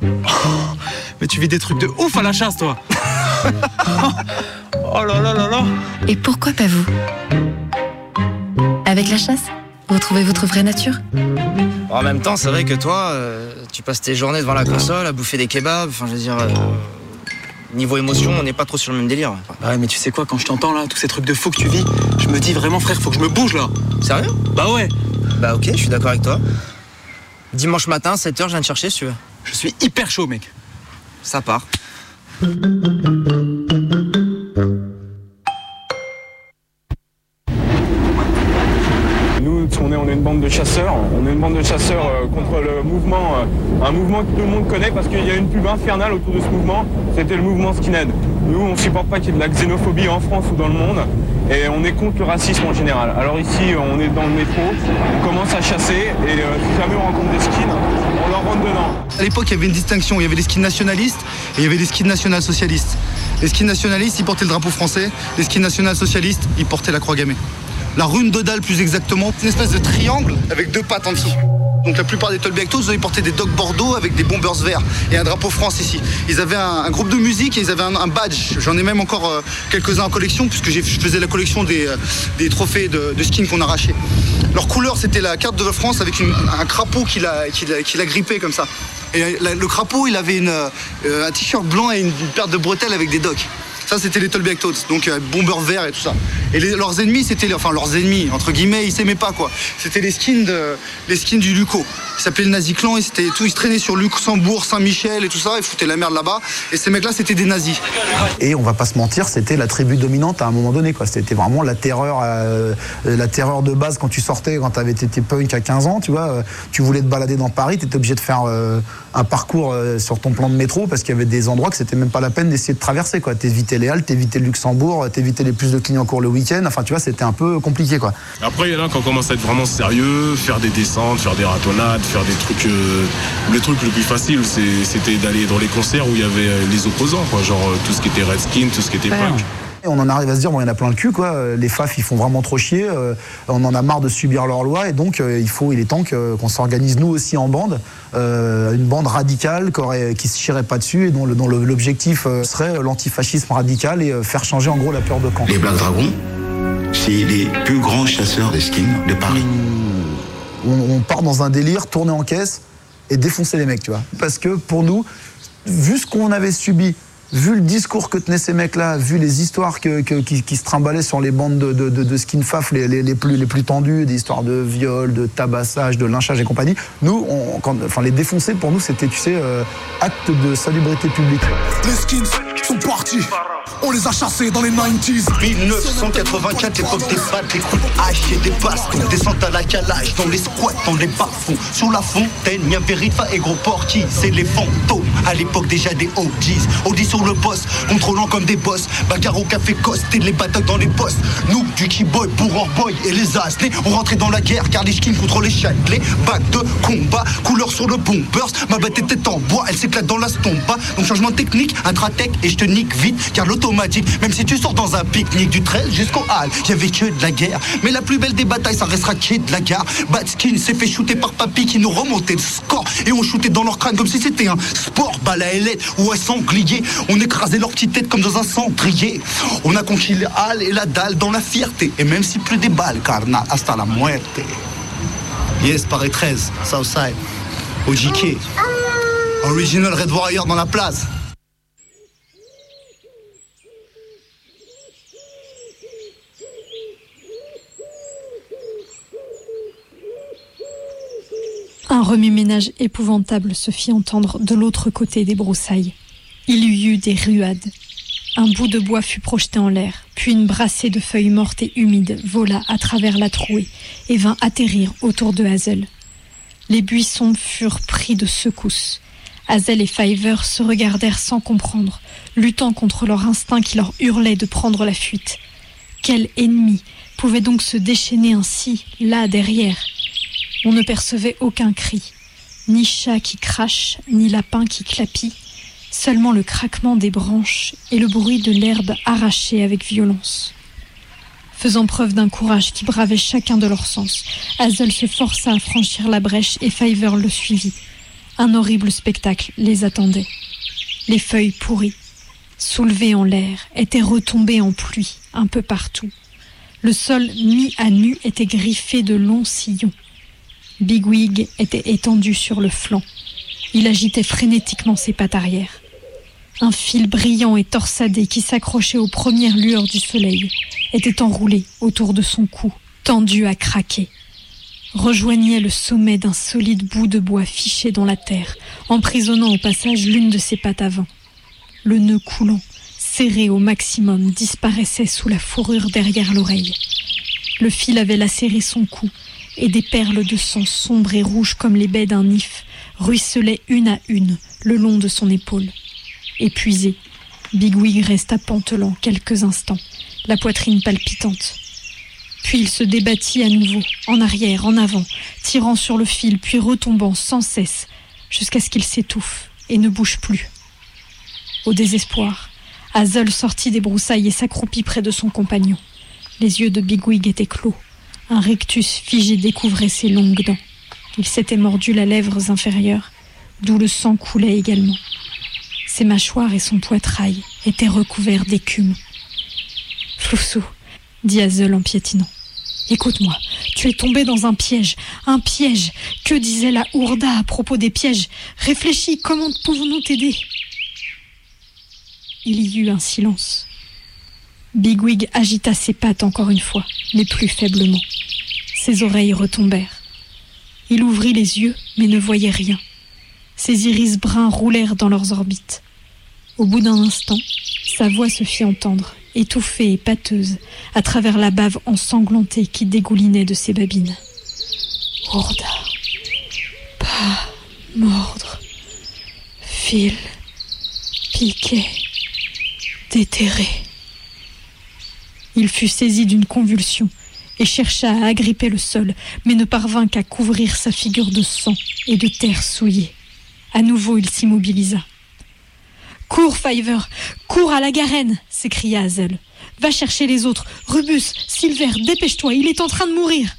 Mais tu vis des trucs de ouf à la chasse, toi. oh là là là là. Et pourquoi pas vous? Avec la chasse, vous retrouvez votre vraie nature En même temps, c'est vrai que toi, euh, tu passes tes journées devant la console à bouffer des kebabs. Enfin, je veux dire, euh, niveau émotion, on n'est pas trop sur le même délire. Bah ouais, mais tu sais quoi, quand je t'entends là, tous ces trucs de fou que tu vis, je me dis vraiment, frère, faut que je me bouge là. Sérieux? Bah ouais. Bah ok, je suis d'accord avec toi. Dimanche matin, 7h, je viens te chercher si tu veux. Je suis hyper chaud, mec. Ça part. On est, une bande de chasseurs. On est une bande de chasseurs euh, contre le mouvement, euh, un mouvement que tout le monde connaît parce qu'il y a une pub infernale autour de ce mouvement. C'était le mouvement skinhead. Nous, on supporte pas qu'il y ait de la xénophobie en France ou dans le monde. Et on est contre le racisme en général. Alors ici, on est dans le métro, on commence à chasser et euh, si jamais on rencontre des skins, on leur rentre dedans. À l'époque, il y avait une distinction. Il y avait les skins nationalistes et il y avait les skins national-socialistes. Les skins nationalistes, ils portaient le drapeau français. Les skins national-socialistes, ils portaient la croix gammée. La rune de dalle, plus exactement, c'est une espèce de triangle avec deux pattes en dessous. Donc la plupart des Tolbiactos, ils portaient des dogs bordeaux avec des bombers verts et un drapeau France ici. Ils avaient un, groupe de musique et ils avaient un, badge. J'en ai même encore euh, quelques-uns en collection puisque je faisais la collection des, euh, trophées de, skins qu'on arrachait. Leur couleur, c'était la carte de France avec un crapaud qui l'a qui grippé comme ça. Et la- le crapaud, il avait euh, un t-shirt blanc et une, une paire de bretelles avec des docks. Ça, c'était les Tolbiactos, donc euh, bombers verts et tout ça. Et leurs ennemis, c'était, enfin leurs ennemis, entre guillemets, ils s'aimaient pas quoi. C'était les skins, de, les skins du Luco. Ils s'appelaient le Nazi Clan, ils, étaient, tout, ils se traînaient sur Luxembourg, Saint-Michel et tout ça, ils foutaient la merde là-bas. Et ces mecs-là, c'était des nazis. Et on va pas se mentir, c'était la tribu dominante à un moment donné. quoi. C'était vraiment la terreur, euh, la terreur de base quand tu sortais, quand tu avais été punk à 15 ans. Tu vois, euh, tu voulais te balader dans Paris, tu étais obligé de faire euh, un parcours euh, sur ton plan de métro parce qu'il y avait des endroits que c'était même pas la peine d'essayer de traverser. quoi. T'évitais les Halles, t'évitais le Luxembourg, t'évitais les plus de Clignancourt le week-end. Enfin, tu vois, c'était un peu compliqué. quoi. Après, il y en a qui ont commencé à être vraiment sérieux, faire des descentes, faire des ratonnades, faire des trucs. euh, le truc le plus facile, c'était d'aller dans les concerts où il y avait euh, les opposants, quoi, genre euh, tout ce qui était Redskin, tout ce qui était punk. Et on en arrive à se dire, bon, il y en a plein le cul, quoi. Les FAF, ils font vraiment trop chier. euh, on en a marre de subir leurs lois. Et donc, euh, il, faut, il est temps que- qu'on s'organise, nous aussi, en bande. euh, une bande radicale qui, aurait, qui se chierait pas dessus et dont, le- dont le- l'objectif euh, serait l'antifascisme radical et euh, faire changer, en gros, la peur de camp. Les Black Dragons, c'est les plus grands chasseurs de skins de Paris. On, part dans un délire, tourner en caisse et défoncer les mecs, tu vois. Parce que pour nous, vu ce qu'on avait subi, vu le discours que tenaient ces mecs-là, vu les histoires qui, se trimballaient sur les bandes de, de, skin faf les, les, plus, tendues, des histoires de viol, de tabassage, de lynchage et compagnie, nous, on, enfin, les défoncer, pour nous, c'était, tu sais, euh, acte de salubrité publique. Les skins On les a chassés dans les 90s. 1984, l'époque des battes, des coups de hache et des bastons. Descente à la calage, dans les squats, dans les bas-fonds. Sur la fontaine, y'a Verifa et Gros Porky, c'est les fantômes. À l'époque déjà des OGs. Audi sur le boss, contrôlant comme des boss. Bagarre au café Coste et les batailles dans les postes. Nous, du boy pour Boy et les Asnés, on rentrait dans la guerre car les skins contre les Châtelet. Bac de combat, couleur sur le bombers. Ma bête était en bois, elle s'éclate dans la stompa. Donc changement technique, intratech et je te nique vite car l'automatique, même si tu sors dans un pique-nique du 13 jusqu'au hall, y'avait que de la guerre. Mais la plus belle des batailles, ça restera qui de la gare. Batskin s'est fait shooter par papy qui nous remontait le score et on shootait dans leur crâne comme si c'était un sport. Balle à ailette ou un sanglier. On écrasait leur petite tête comme dans un cendrier. On a conquis les halles et la dalle dans la fierté. Et même si plus des balles, carnal, hasta la muerte. Yes, Paris 13, Southside, OJK. Original Red Warrior dans la place. Un remue-ménage épouvantable se fit entendre de l'autre côté des broussailles. Il y eut des ruades. Un bout de bois fut projeté en l'air, puis une brassée de feuilles mortes et humides vola à travers la trouée et vint atterrir autour de Hazel. Les buissons furent pris de secousses. Hazel et Fiver se regardèrent sans comprendre, luttant contre leur instinct qui leur hurlait de prendre la fuite. Quel ennemi pouvait donc se déchaîner ainsi, là derrière? On ne percevait aucun cri, ni chat qui crache, ni lapin qui clapit, seulement le craquement des branches et le bruit de l'herbe arrachée avec violence. Faisant preuve d'un courage qui bravait chacun de leurs sens, Hazel se força à franchir la brèche et Fiver le suivit. Un horrible spectacle les attendait. Les feuilles pourries, soulevées en l'air, étaient retombées en pluie un peu partout. Le sol mis à nu était griffé de longs sillons. Bigwig était étendu sur le flanc. Il agitait frénétiquement ses pattes arrière. Un fil brillant et torsadé qui s'accrochait aux premières lueurs du soleil était enroulé autour de son cou, tendu à craquer. Rejoignait le sommet d'un solide bout de bois fiché dans la terre, emprisonnant au passage l'une de ses pattes avant. Le nœud coulant, serré au maximum, disparaissait sous la fourrure derrière l'oreille. Le fil avait lacéré son cou, et des perles de sang sombres et rouges comme les baies d'un if ruisselaient une à une le long de son épaule. Épuisé, Bigwig resta pantelant quelques instants, la poitrine palpitante. Puis il se débattit à nouveau, en arrière, en avant, tirant sur le fil, puis retombant sans cesse, jusqu'à ce qu'il s'étouffe et ne bouge plus. Au désespoir, Hazel sortit des broussailles et s'accroupit près de son compagnon. Les yeux de Bigwig étaient clos. Un rectus figé découvrait ses longues dents. Il s'était mordu la lèvre inférieure, d'où le sang coulait également. Ses mâchoires et son poitrail étaient recouverts d'écume. Floussou, dit Hazel en piétinant. Écoute-moi, tu es tombé dans un piège, un piège. Que disait la Hourda à propos des pièges? Réfléchis, comment pouvons-nous t'aider? Il y eut un silence. Bigwig agita ses pattes encore une fois, mais plus faiblement. Ses oreilles retombèrent. Il ouvrit les yeux, mais ne voyait rien. Ses iris bruns roulèrent dans leurs orbites. Au bout d'un instant, sa voix se fit entendre, étouffée et pâteuse, à travers la bave ensanglantée qui dégoulinait de ses babines. Hourda, pas mordre, fil, piquer, déterrer. Il fut saisi d'une convulsion et chercha à agripper le sol, mais ne parvint qu'à couvrir sa figure de sang et de terre souillée. À nouveau, il s'immobilisa. Cours, Fiver, cours à la garenne s'écria Hazel. Va chercher les autres. Rubus, Silver, dépêche-toi, il est en train de mourir.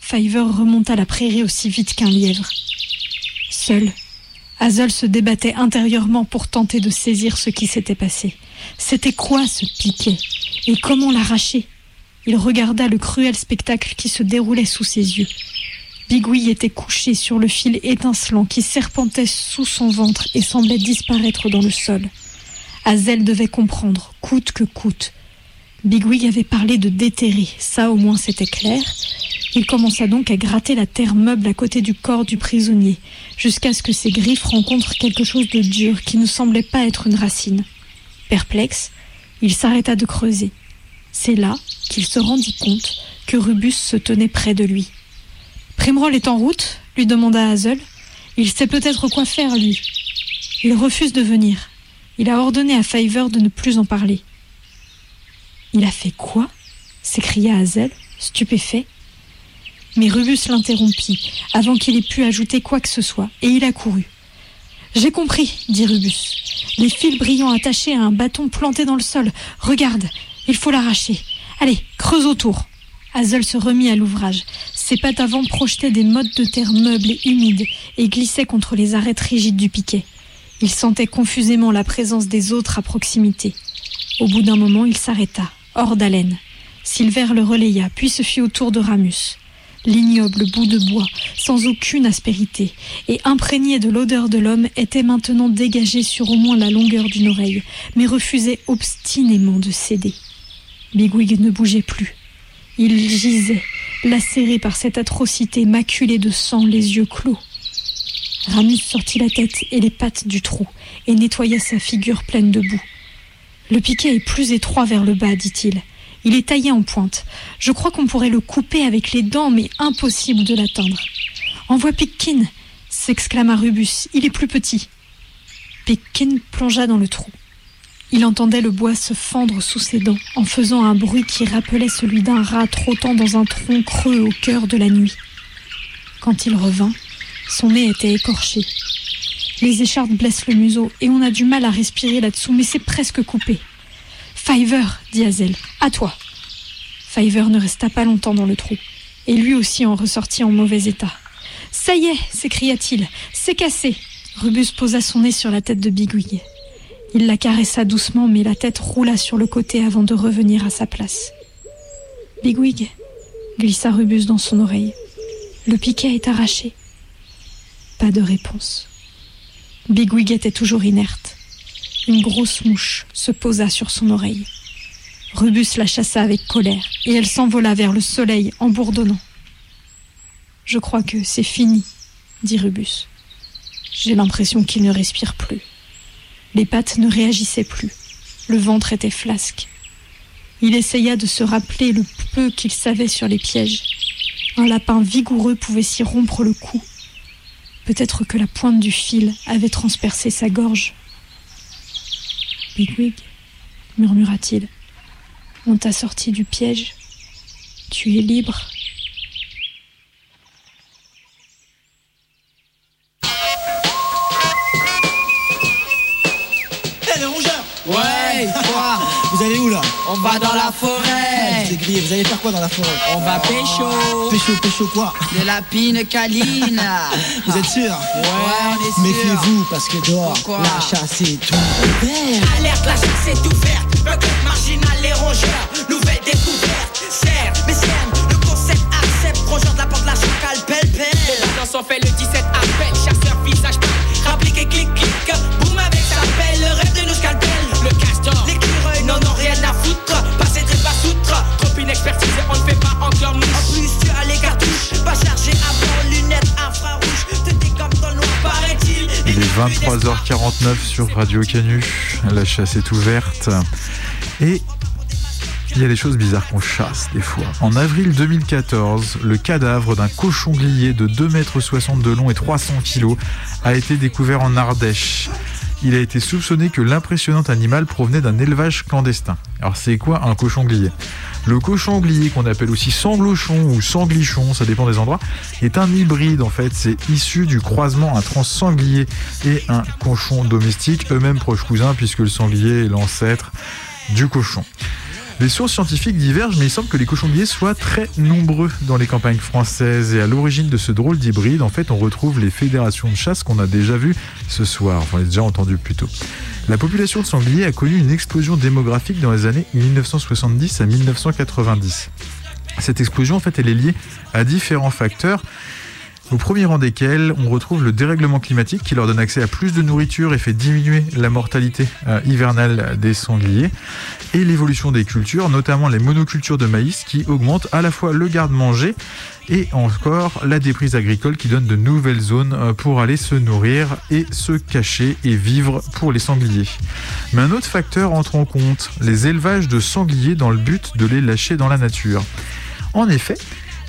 Fiver remonta la prairie aussi vite qu'un lièvre. Seul, Hazel se débattait intérieurement pour tenter de saisir ce qui s'était passé. C'était quoi ce piquet Et comment l'arracher? Il regarda le cruel spectacle qui se déroulait sous ses yeux. Bigouille était couché sur le fil étincelant qui serpentait sous son ventre et semblait disparaître dans le sol. Hazel devait comprendre, coûte que coûte. Bigwig avait parlé de déterrer, ça au moins c'était clair. Il commença donc à gratter la terre meuble à côté du corps du prisonnier, jusqu'à ce que ses griffes rencontrent quelque chose de dur qui ne semblait pas être une racine. Perplexe, il s'arrêta de creuser. C'est là qu'il se rendit compte que Rubus se tenait près de lui. Primroll est en route lui demanda Hazel. Il sait peut-être quoi faire, lui. Il refuse de venir. Il a ordonné à Fiver de ne plus en parler. Il a fait quoi? s'écria Hazel, stupéfait. Mais Rubus l'interrompit avant qu'il ait pu ajouter quoi que ce soit, et il accourut. J'ai compris, dit Rubus. Les fils brillants attachés à un bâton planté dans le sol. Regarde, il faut l'arracher. Allez, creuse autour. Hazel se remit à l'ouvrage. Ses pattes avant projetaient des mottes de terre meubles et humides et glissaient contre les arêtes rigides du piquet. Il sentait confusément la présence des autres à proximité. Au bout d'un moment, il s'arrêta, hors d'haleine. Silver le relaya, puis se fit autour de Ramus. L'ignoble bout de bois, sans aucune aspérité, et imprégné de l'odeur de l'homme, était maintenant dégagé sur au moins la longueur d'une oreille, mais refusait obstinément de céder. Bigwig ne bougeait plus. Il gisait, lacéré par cette atrocité, maculé de sang, les yeux clos. Ramus sortit la tête et les pattes du trou et nettoya sa figure pleine de boue. Le piquet est plus étroit vers le bas, dit-il. Il est taillé en pointe. Je crois qu'on pourrait le couper avec les dents, mais impossible de l'atteindre. Envoie Pitkin s'exclama Rubus. Il est plus petit. Pitkin plongea dans le trou. Il entendait le bois se fendre sous ses dents en faisant un bruit qui rappelait celui d'un rat trottant dans un tronc creux au cœur de la nuit. Quand il revint, son nez était écorché. Les écharpes blessent le museau et on a du mal à respirer là-dessous, mais c'est presque coupé. Fiver, dit Hazel, à toi. Fiver ne resta pas longtemps dans le trou, et lui aussi en ressortit en mauvais état. Ça y est, s'écria-t-il, c'est cassé. Rubus posa son nez sur la tête de Bigwig. Il la caressa doucement, mais la tête roula sur le côté avant de revenir à sa place. Bigwig glissa Rubus dans son oreille. Le piquet est arraché. Pas de réponse. Bigwig était toujours inerte. Une grosse mouche se posa sur son oreille. Rubus la chassa avec colère et elle s'envola vers le soleil en bourdonnant. Je crois que c'est fini, dit Rubus. J'ai l'impression qu'il ne respire plus. Les pattes ne réagissaient plus. Le ventre était flasque. Il essaya de se rappeler le peu qu'il savait sur les pièges. Un lapin vigoureux pouvait s'y rompre le cou. Peut-être que la pointe du fil avait transpercé sa gorge. Bigwig, murmura-t-il, on t'a sorti du piège. Tu es libre. Hé, les rongeurs Ouais, quoi Vous allez où là? On va dans la forêt. Vous êtes grillés, vous allez faire quoi dans la forêt On va pécho. Pécho, pécho quoi Des lapines câlines. Vous êtes sûr Ouais, on est sûr. Méfiez-vous parce que dehors, Pourquoi la chasse est tout Alerte, la chasse est ouverte. Bucket marginal, les rongeurs. Nouvelle découverte. Serre, mais. Le concept accepte. Rongeur de la porte, la chacale, pelle, pelle. Les sont fait le 17 appel. 23h49 sur Radio Canu. La chasse est ouverte. Et il y a des choses bizarres qu'on chasse des fois. En avril 2014, le cadavre d'un cochon glié de 2,60 m de long et 300 kg a été découvert en Ardèche. Il a été soupçonné que l'impressionnant animal provenait d'un élevage clandestin. Alors c'est quoi un cochon glié Le cochon glié, qu'on appelle aussi sanglochon ou sanglichon, ça dépend des endroits, est un hybride en fait. C'est issu du croisement entre un sanglier et un cochon domestique, eux-mêmes proches cousins puisque le sanglier est l'ancêtre du cochon. Les sources scientifiques divergent, mais il semble que les cochons gliés soient très nombreux dans les campagnes françaises. Et à l'origine de ce drôle d'hybride, en fait, on retrouve les fédérations de chasse qu'on a déjà vues ce soir. Enfin, on les a déjà entendues plus tôt. La population de sangliers a connu une explosion démographique dans les années 1970 à 1990. Cette explosion, en fait, elle est liée à différents facteurs. Au premier rang desquels, on retrouve le dérèglement climatique qui leur donne accès à plus de nourriture et fait diminuer la mortalité euh, hivernale des sangliers, et l'évolution des cultures, notamment les monocultures de maïs qui augmentent à la fois le garde-manger et encore la déprise agricole qui donne de nouvelles zones euh, pour aller se nourrir et se cacher et vivre pour les sangliers. Mais un autre facteur entre en compte, les élevages de sangliers dans le but de les lâcher dans la nature. En effet,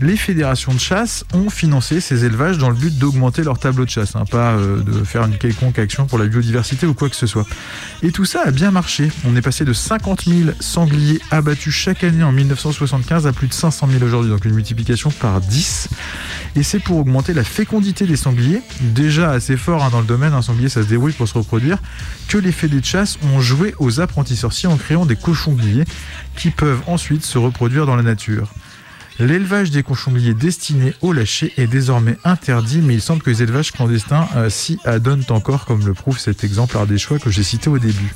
les fédérations de chasse ont financé ces élevages dans le but d'augmenter leur tableau de chasse, hein, pas euh, de faire une quelconque action pour la biodiversité ou quoi que ce soit. Et tout ça a bien marché. On est passé de 50 000 sangliers abattus chaque année en 1975 à plus de 500 000 aujourd'hui, donc une multiplication par 10. Et c'est pour augmenter la fécondité des sangliers, déjà assez fort hein, dans le domaine, un sanglier ça se débrouille pour se reproduire, que les fédés de chasse ont joué aux apprentis sorciers en créant des cochons gliés qui peuvent ensuite se reproduire dans la nature. L'élevage des cochongliers destinés au lâcher est désormais interdit, mais il semble que les élevages clandestins euh, s'y adonnent encore, comme le prouve cet exemplaire des choix que j'ai cité au début.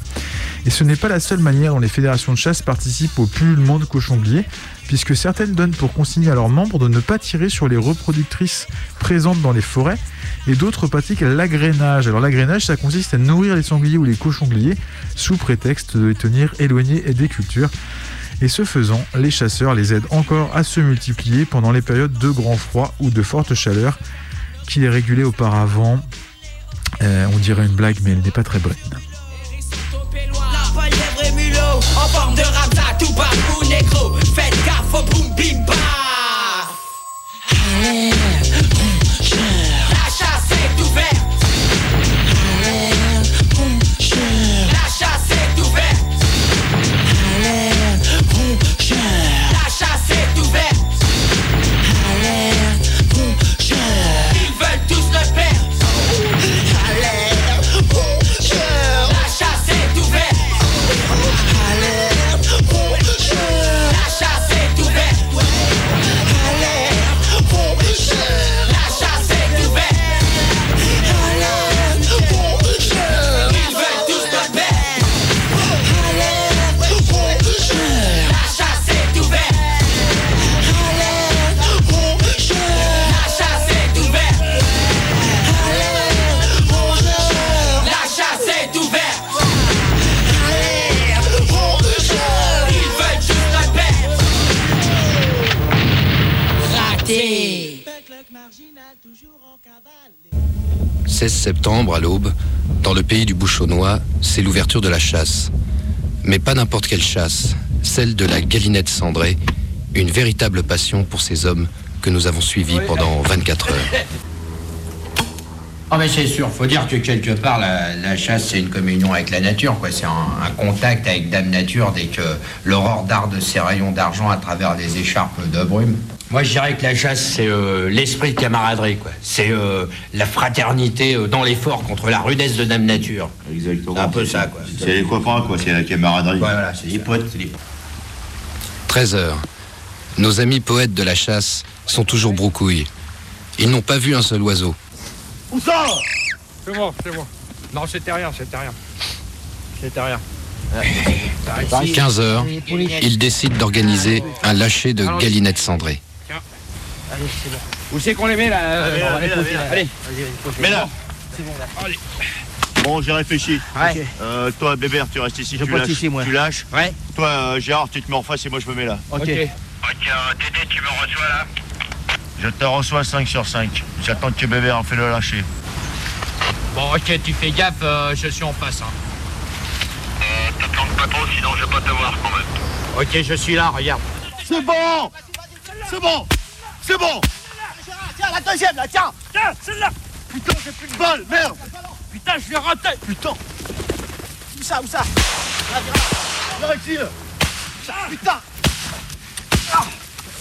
Et ce n'est pas la seule manière dont les fédérations de chasse participent au pullulement de cochongliers, puisque certaines donnent pour consigner à leurs membres de ne pas tirer sur les reproductrices présentes dans les forêts, et d'autres pratiquent l'agrainage. Alors l'agrainage, ça consiste à nourrir les sangliers ou les cochongliers sous prétexte de les tenir éloignés des cultures. Et ce faisant, les chasseurs les aident encore à se multiplier pendant les périodes de grand froid ou de forte chaleur qui les régulaient auparavant. Euh, on dirait une blague, mais elle n'est pas très bonne. 16 septembre, à l'aube, dans le pays du Bouchonnois, c'est l'ouverture de la chasse. Mais pas n'importe quelle chasse, celle de la galinette cendrée, une véritable passion pour ces hommes que nous avons suivis pendant 24 heures. Ah mais c'est sûr, faut dire que quelque part la, la chasse c'est une communion avec la nature, quoi. C'est un, un contact avec Dame Nature dès que l'aurore darde ses rayons d'argent à travers les écharpes de brume. Moi je dirais que la chasse c'est euh, l'esprit de camaraderie, quoi. C'est euh, la fraternité euh, dans l'effort contre la rudesse de Dame Nature. Exactement. C'est un peu ça, quoi. C'est les copains, quoi. C'est la camaraderie. Voilà, c'est les potes, c'est les 13 heures. Nos amis poètes de la chasse sont toujours broucouilles. Ils n'ont pas vu un seul oiseau. Où ça? C'est moi, c'est moi. Non, c'était rien, c'était rien. C'était rien. 15 heures, ils décident d'organiser un lâcher de galinettes cendrées. Allez, c'est bon. Où c'est qu'on les met là euh, Allez, on va les là. C'est bon là. Allez. Bon, j'ai réfléchi. Ouais. Euh, toi, Bébert, tu restes ici, Je tu lâches. ici, moi. Tu lâches. Ouais. Toi, euh, Gérard, tu te mets en face et moi, je me mets là. Ok. Ok, euh, Dédé, tu me reçois là Je te reçois 5 sur 5. J'attends que Bébert en fait le lâcher. Bon, ok, tu fais gaffe, euh, je suis en face. Hein. Euh, te planque pas trop, sinon je vais pas te voir quand même. Ok, je suis là, regarde. C'est bon C'est bon C'est bon. Tiens, la deuxième là, tiens. Tiens, celle-là. Putain, j'ai plus de balles, merde. Putain, je l'ai raté. Putain. Où ça, où ça? Ici là Putain.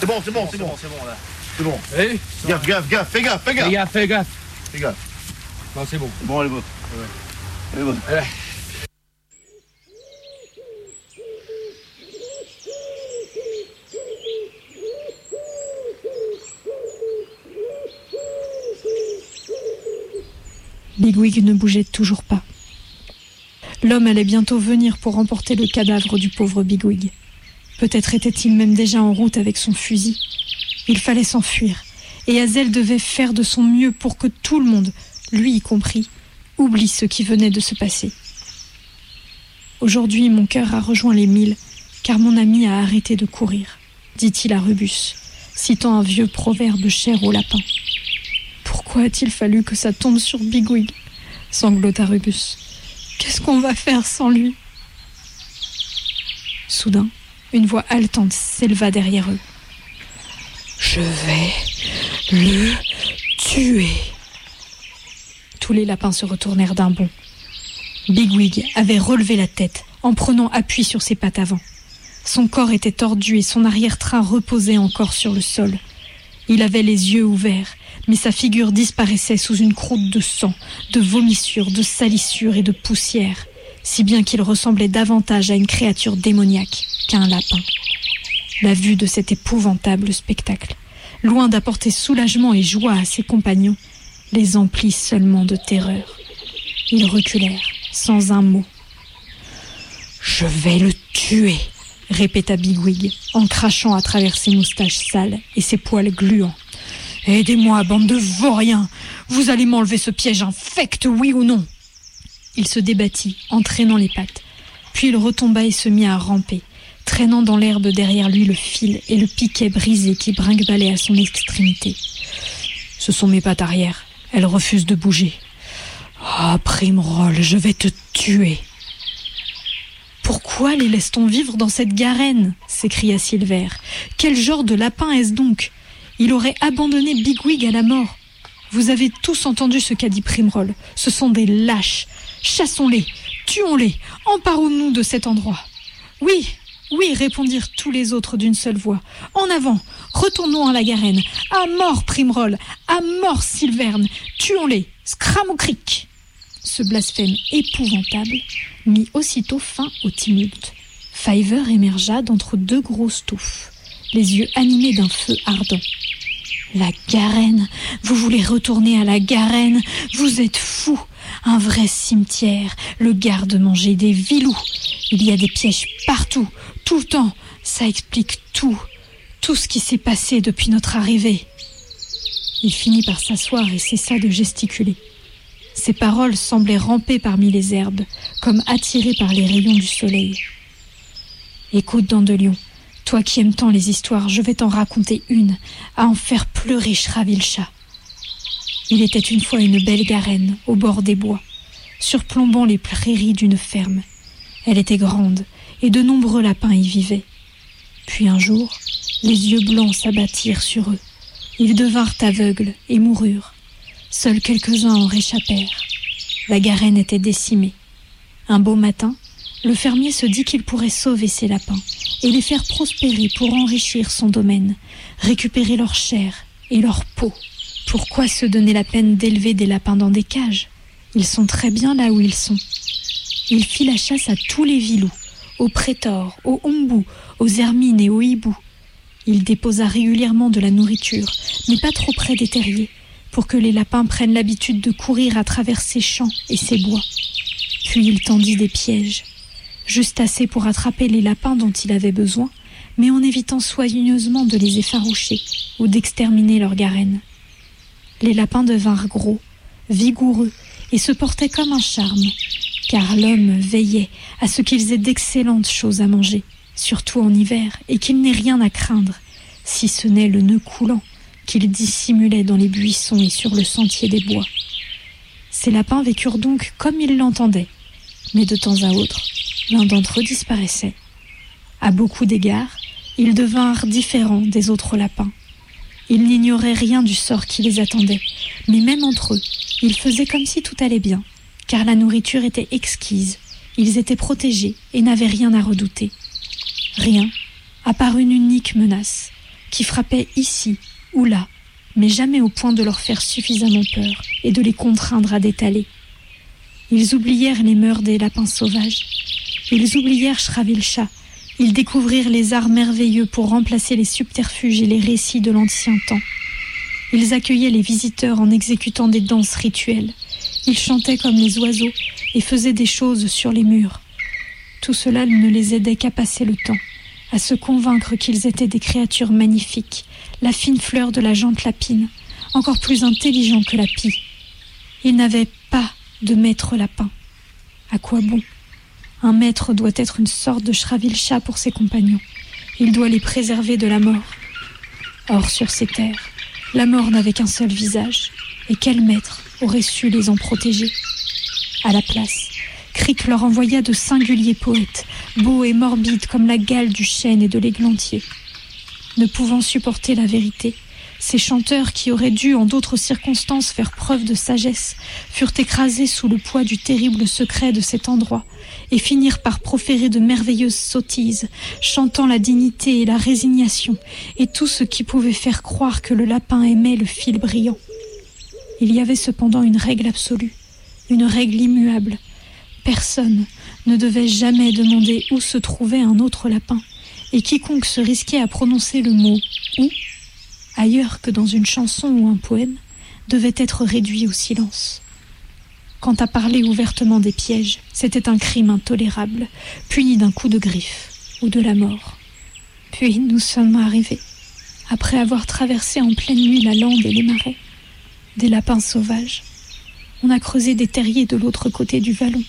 C'est bon, c'est bon, c'est bon, c'est bon là. C'est bon. Eh? Gaffe, gaffe, gaffe, fais gaffe, fais gaffe. Fais gaffe, fais gaffe. Fais gaffe. Non, c'est bon. Bon, allez, bon. Allez, bon. Bigwig ne bougeait toujours pas. L'homme allait bientôt venir pour emporter le cadavre du pauvre Bigwig. Peut-être était-il même déjà en route avec son fusil. Il fallait s'enfuir, et Hazel devait faire de son mieux pour que tout le monde, lui y compris, oublie ce qui venait de se passer. Aujourd'hui, mon cœur a rejoint les mille, car mon ami a arrêté de courir, dit-il à Rubus, citant un vieux proverbe cher au lapin. Pourquoi a-t-il fallu que ça tombe sur Bigwig sanglota Rubus. Qu'est-ce qu'on va faire sans lui? Soudain, une voix haletante s'éleva derrière eux. Je vais le tuer. Tous les lapins se retournèrent d'un bond. Bigwig avait relevé la tête en prenant appui sur ses pattes avant. Son corps était tordu et son arrière-train reposait encore sur le sol. Il avait les yeux ouverts, mais sa figure disparaissait sous une croûte de sang, de vomissures, de salissures et de poussière, si bien qu'il ressemblait davantage à une créature démoniaque qu'à un lapin. La vue de cet épouvantable spectacle, loin d'apporter soulagement et joie à ses compagnons, les emplit seulement de terreur. Ils reculèrent, sans un mot. Je vais le tuer, répéta Bigwig, en crachant à travers ses moustaches sales et ses poils gluants. Aidez-moi, bande de vauriens Vous allez m'enlever ce piège infect, oui ou non? Il se débattit, entraînant les pattes. Puis il retomba et se mit à ramper, traînant dans l'herbe derrière lui le fil et le piquet brisé qui brinque-ballait à son extrémité. Ce sont mes pattes arrière. Elles refusent de bouger. Ah, Primroll, je vais te tuer. Pourquoi les laisse-t-on vivre dans cette garenne s'écria Silver. Quel genre de lapin est-ce donc? Il aurait abandonné Bigwig à la mort. Vous avez tous entendu ce qu'a dit Primroll. Ce sont des lâches. Chassons-les, tuons-les, emparons-nous de cet endroit. Oui, oui, répondirent tous les autres d'une seule voix. En avant, retournons à la garenne. À mort, Primroll, à mort, Silverne, tuons-les, scram au cric. Ce blasphème épouvantable mit aussitôt fin au tumulte. Fiver émergea d'entre deux grosses touffes, les yeux animés d'un feu ardent. La garenne Vous voulez retourner à la garenne Vous êtes fou Un vrai cimetière, le garde-manger des vilous. Il y a des pièges partout, tout le temps. Ça explique tout. Tout ce qui s'est passé depuis notre arrivée. Il finit par s'asseoir et cessa de gesticuler. Ses paroles semblaient ramper parmi les herbes, comme attirées par les rayons du soleil. Écoute, Dandelion, toi qui aimes tant les histoires, je vais t'en raconter une, à en faire pleurer Shravilcha. Il était une fois une belle garenne au bord des bois, surplombant les prairies d'une ferme. Elle était grande et de nombreux lapins y vivaient. Puis un jour, les yeux blancs s'abattirent sur eux. Ils devinrent aveugles et moururent. Seuls quelques-uns en réchappèrent. La garenne était décimée. Un beau matin, le fermier se dit qu'il pourrait sauver ses lapins et les faire prospérer pour enrichir son domaine, récupérer leur chair et leur peau. Pourquoi se donner la peine d'élever des lapins dans des cages? Ils sont très bien là où ils sont. Il fit la chasse à tous les vilous, aux prétors, aux ombous, aux hermines et aux hiboux. Il déposa régulièrement de la nourriture, mais pas trop près des terriers, pour que les lapins prennent l'habitude de courir à travers ces champs et ces bois. Puis il tendit des pièges, juste assez pour attraper les lapins dont il avait besoin, mais en évitant soigneusement de les effaroucher ou d'exterminer leurs garennes. Les lapins devinrent gros, vigoureux et se portaient comme un charme, car l'homme veillait à ce qu'ils aient d'excellentes choses à manger, surtout en hiver, et qu'il n'ait rien à craindre, si ce n'est le nœud coulant qu'il dissimulait dans les buissons et sur le sentier des bois. Ces lapins vécurent donc comme ils l'entendaient, mais de temps à autre, l'un d'entre eux disparaissait. À beaucoup d'égards, ils devinrent différents des autres lapins. Ils n'ignoraient rien du sort qui les attendait, mais même entre eux, ils faisaient comme si tout allait bien, car la nourriture était exquise, ils étaient protégés et n'avaient rien à redouter. Rien, à part une unique menace, qui frappait ici ou là, mais jamais au point de leur faire suffisamment peur et de les contraindre à détaler. Ils oublièrent les mœurs des lapins sauvages. Ils oublièrent Shravilcha. Ils découvrirent les arts merveilleux pour remplacer les subterfuges et les récits de l'ancien temps. Ils accueillaient les visiteurs en exécutant des danses rituelles. Ils chantaient comme les oiseaux et faisaient des choses sur les murs. Tout cela ne les aidait qu'à passer le temps, à se convaincre qu'ils étaient des créatures magnifiques, la fine fleur de la jante lapine, encore plus intelligent que la pie. Ils n'avaient pas de maître lapin. À quoi bon? Un maître doit être une sorte de Shravilcha pour ses compagnons. Il doit les préserver de la mort. Or, sur ces terres, la mort n'avait qu'un seul visage. Et quel maître aurait su les en protéger? À la place, Leur envoya de singuliers poètes, beaux et morbides comme la gale du chêne et de l'églantier. Ne pouvant supporter la vérité, ces chanteurs qui auraient dû en d'autres circonstances faire preuve de sagesse furent écrasés sous le poids du terrible secret de cet endroit et finirent par proférer de merveilleuses sottises, chantant la dignité et la résignation et tout ce qui pouvait faire croire que le lapin aimait le fil brillant. Il y avait cependant une règle absolue, une règle immuable. Personne ne devait jamais demander où se trouvait un autre lapin, et quiconque se risquait à prononcer le mot où, ailleurs que dans une chanson ou un poème, devait être réduit au silence. Quant à parler ouvertement des pièges, c'était un crime intolérable, puni d'un coup de griffe ou de la mort. Puis nous sommes arrivés, après avoir traversé en pleine nuit la lande et les marais, des lapins sauvages. On a creusé des terriers de l'autre côté du vallon.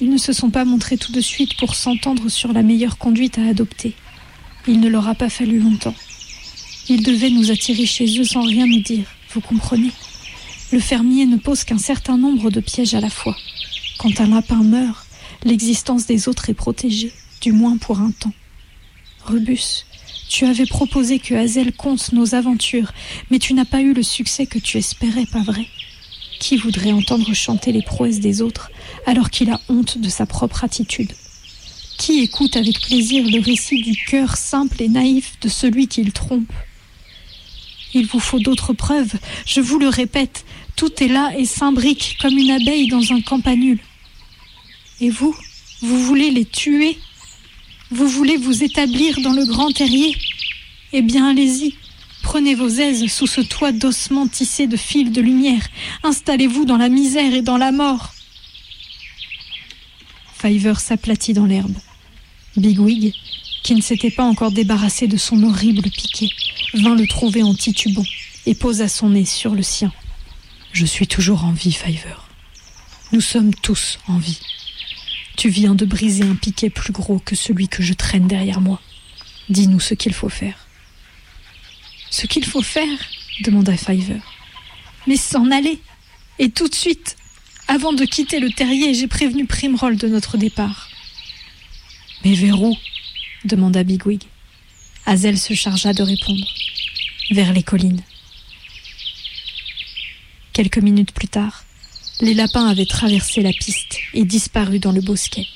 Ils ne se sont pas montrés tout de suite pour s'entendre sur la meilleure conduite à adopter. Il ne leur a pas fallu longtemps. Ils devaient nous attirer chez eux sans rien nous dire, vous comprenez Le fermier ne pose qu'un certain nombre de pièges à la fois. Quand un lapin meurt, l'existence des autres est protégée, du moins pour un temps. Rubus, tu avais proposé que Hazel conte nos aventures, mais tu n'as pas eu le succès que tu espérais, pas vrai? Qui voudrait entendre chanter les prouesses des autres alors qu'il a honte de sa propre attitude Qui écoute avec plaisir le récit du cœur simple et naïf de celui qu'il trompe? Il vous faut d'autres preuves, je vous le répète, tout est là et s'imbrique comme une abeille dans un campanule. Et vous, vous voulez les tuer? Vous voulez vous établir dans le grand terrier? Eh bien, allez-y. Prenez vos aises sous ce toit d'ossements tissés de fils de lumière. Installez-vous dans la misère et dans la mort. Fiver s'aplatit dans l'herbe. Bigwig, qui ne s'était pas encore débarrassé de son horrible piquet, vint le trouver en titubant et posa son nez sur le sien. Je suis toujours en vie, Fiver. Nous sommes tous en vie. Tu viens de briser un piquet plus gros que celui que je traîne derrière moi. Dis-nous ce qu'il faut faire. Ce qu'il faut faire? demanda Fiver. mais s'en aller. Et tout de suite. Avant de quitter le terrier, j'ai prévenu Primroll de notre départ. Mais vers où demanda Bigwig. Hazel se chargea de répondre. Vers les collines. Quelques minutes plus tard, les lapins avaient traversé la piste et disparu dans le bosquet.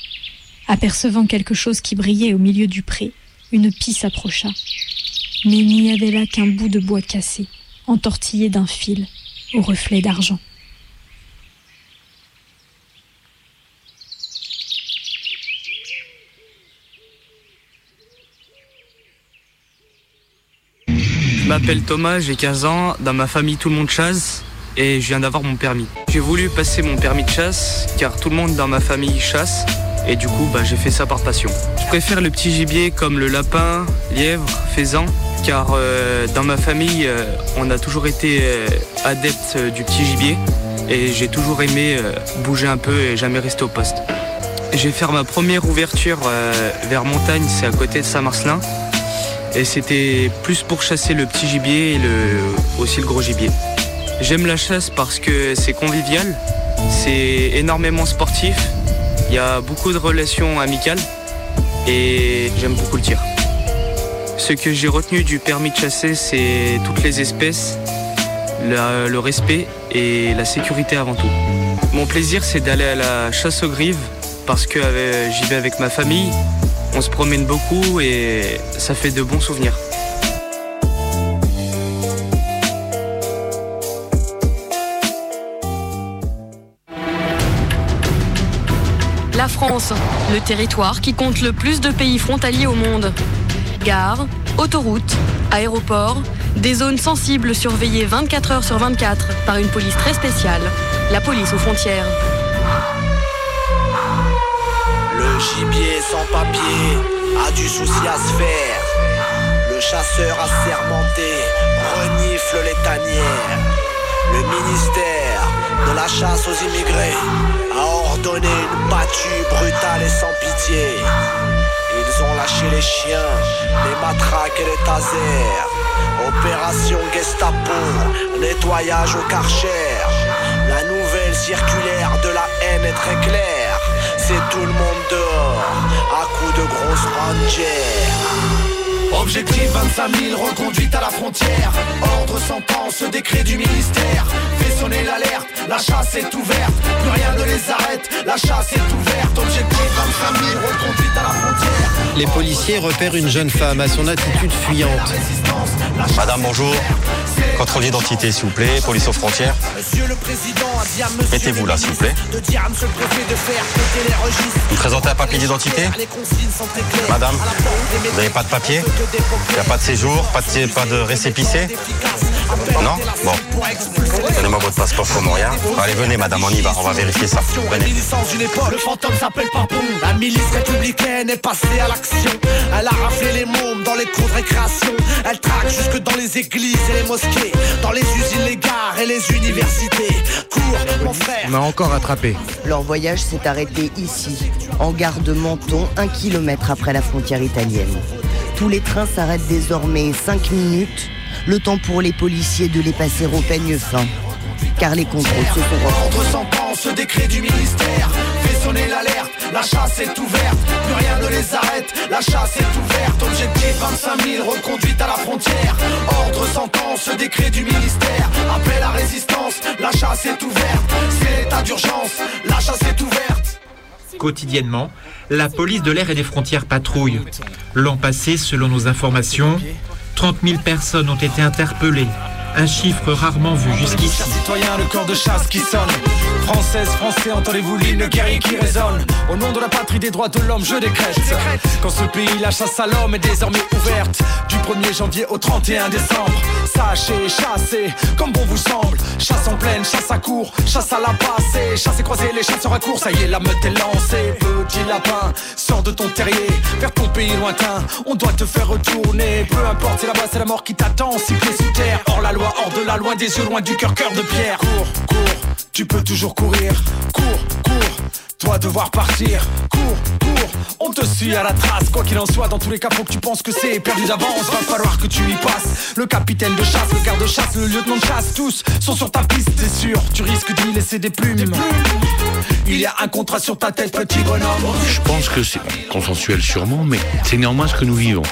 Apercevant quelque chose qui brillait au milieu du pré, une pie s'approcha. Mais il n'y avait là qu'un bout de bois cassé, entortillé d'un fil, au reflet d'argent. M'appelle Thomas, j'ai 15 ans. Dans ma famille, tout le monde chasse et je viens d'avoir mon permis. J'ai voulu passer mon permis de chasse car tout le monde dans ma famille chasse et du coup, bah, j'ai fait ça par passion. Je préfère le petit gibier comme le lapin, lièvre, faisan car euh, dans ma famille, euh, on a toujours été euh, adepte du petit gibier et j'ai toujours aimé bouger un peu et jamais rester au poste. Je vais faire ma première ouverture vers montagne, c'est à côté de Saint-Marcelin. Et c'était plus pour chasser le petit gibier et aussi le gros gibier. J'aime la chasse parce que c'est convivial, c'est énormément sportif, il y a beaucoup de relations amicales et j'aime beaucoup le tir. Ce que j'ai retenu du permis de chasser, c'est toutes les espèces, le respect et la sécurité avant tout. Mon plaisir, c'est d'aller à la chasse aux grives parce que euh, j'y vais avec ma famille, on se promène beaucoup et ça fait de bons souvenirs. La France, le territoire qui compte le plus de pays frontaliers au monde. Gares, autoroutes, aéroports, des zones sensibles surveillées 24 heures sur 24 par une police très spéciale, la police aux frontières. Gibier sans papier a du souci à se faire. Le chasseur assermenté renifle les tanières. Le ministère de la chasse aux immigrés a ordonné une battue brutale et sans pitié. Ils ont lâché les chiens, les matraques et les tasers. Opération Gestapo, nettoyage au karcher. La nouvelle circulaire de la haine est très claire. Tout le monde dehors, à coups de grosses rangers. Objectif 25 000, reconduite à la frontière. Ordre sentence, décret du ministère. Fait sonner l'alerte, la chasse est ouverte. Plus rien ne les arrête, la chasse est ouverte. Objectif 25 000, reconduite à la frontière. Les policiers repèrent une jeune femme à son attitude fuyante. Madame, bonjour. Contrôle d'identité, s'il vous plaît. Police aux frontières. Mettez-vous là, s'il vous plaît. Vous présentez un papier d'identité Madame, vous n'avez pas de papier Il n'y a pas de séjour Pas de, pas de récépissé Non Bon. Donnez-moi votre passeport rien. Allez, venez, madame, on y va. On va vérifier ça. Venez. Le fantôme s'appelle Papon. La milice républicaine est passée à l'action. Elle a raflé les mômes dans les cours de récréation. Elle traque jusque dans les églises et les mosquées. Dans les usines, les gares et les universités. Cours, mon frère. On m'a encore attrapé. Leur voyage s'est arrêté ici, en gare de Menton, un kilomètre après la frontière italienne. Tous les trains s'arrêtent désormais 5 minutes, le temps pour les policiers de les passer au peigne fin. Car les contrôles se font Contre sentence, décret du ministère fait sonner l'alerte, la chasse est ouverte, plus rien ne les arrête, la chasse est ouverte, objectif 25 000, reconduite à la frontière, ordre sentence, décret du ministère, appel à résistance, la chasse est ouverte, c'est l'état d'urgence, la chasse est ouverte. Quotidiennement, la police de l'air et des frontières patrouille. L'an passé, selon nos informations, 30 000 personnes ont été interpellées, un chiffre rarement vu jusqu'ici. Citoyen, le corps de chasse qui sonne. Française, français, entendez-vous l'hymne guerrier qui résonne. Au nom de la patrie des droits de l'homme, je décrète. Quand ce pays, la chasse à l'homme est désormais ouverte. Du 1er janvier au 31 décembre. Sachez, chassez, comme bon vous semble. Chasse en pleine, chasse à court, chasse à la passée. Chasse et croiser les chasseurs à court, ça y est, la meute est lancée. Petit lapin, sors de ton terrier, vers ton pays lointain. On doit te faire retourner. Peu importe, c'est là-bas, c'est la mort qui t'attend. Pieds sous terre, hors la loi, hors de la loi, des yeux loin du cœur, cœur de pierre. Cours, cours, tu peux toujours courir. Cours, cours, toi devoir partir. Cours, cours, on te suit à la trace. Quoi qu'il en soit, dans tous les cas, faut que tu penses que c'est perdu d'avance. Va falloir que tu y passes. Le capitaine de chasse, le garde-chasse, le lieutenant de chasse, tous sont sur ta piste, c'est sûr. Tu risques d'y laisser des plumes. Il y a un contrat sur ta tête, petit bonhomme. Je pense que c'est consensuel sûrement, mais c'est néanmoins ce que nous vivons.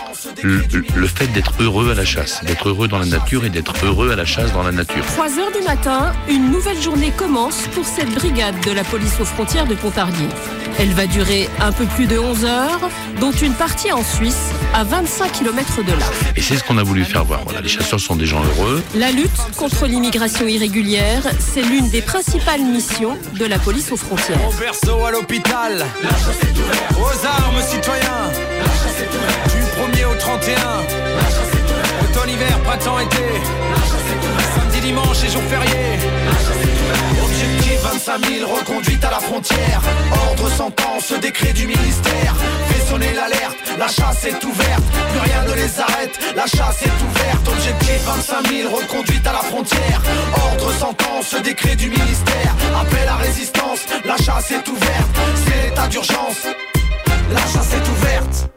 Le, le fait d'être heureux à la chasse, d'être heureux dans la nature et d'être heureux à la chasse dans la nature. 3 heures du matin, une nouvelle journée commence pour cette brigade de la police aux frontières de Pontarlier. Elle va durer un peu plus de 11 heures, dont une partie en Suisse, à 25 km de là. Et c'est ce qu'on a voulu faire voir. Voilà, les chasseurs sont des gens heureux. La lutte contre l'immigration irrégulière, c'est l'une des principales missions de la police aux frontières. Au berceau à l'hôpital, aux armes citoyens, du 1er au 31, automne, hiver, printemps, été, dimanche et jour férié. Objectif 25 000 reconduites à la frontière. Ordre sentence, décret du ministère. Fait sonner l'alerte, la chasse est ouverte. Plus rien ne les arrête, la chasse est ouverte. Objectif 25 000 reconduites à la frontière. Ordre sentence, décret du ministère. Appel à résistance, la chasse est ouverte. C'est l'état d'urgence, la chasse est ouverte.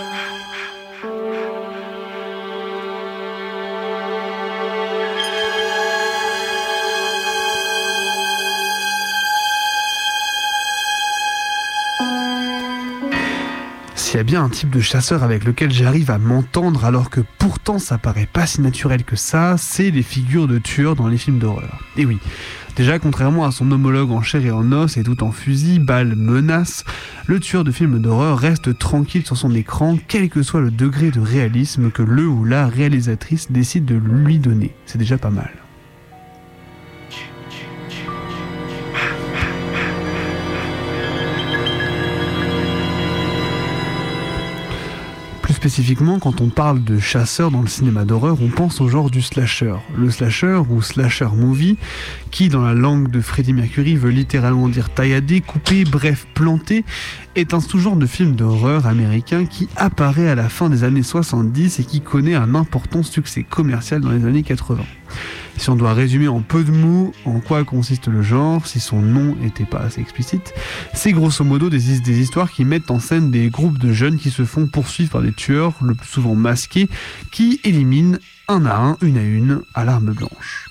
S'il y a bien un type de chasseur avec lequel j'arrive à m'entendre alors que pourtant ça paraît pas si naturel que ça, c'est les figures de tueurs dans les films d'horreur. Et oui, déjà contrairement à son homologue en chair et en os et tout en fusil, balles, menaces, le tueur de films d'horreur reste tranquille sur son écran quel que soit le degré de réalisme que le ou la réalisatrice décide de lui donner. C'est déjà pas mal. Spécifiquement, quand on parle de chasseur dans le cinéma d'horreur, on pense au genre du slasher. Le slasher ou slasher movie, qui dans la langue de Freddie Mercury veut littéralement dire taillader, couper, bref planter, est un sous-genre de film d'horreur américain qui apparaît à la fin des années 70 et qui connaît un important succès commercial dans les années 80. Si on doit résumer en peu de mots en quoi consiste le genre, si son nom n'était pas assez explicite, c'est grosso modo des, des histoires qui mettent en scène des groupes de jeunes qui se font poursuivre par des tueurs, le plus souvent masqués, qui éliminent un à un, une à une, à l'arme blanche.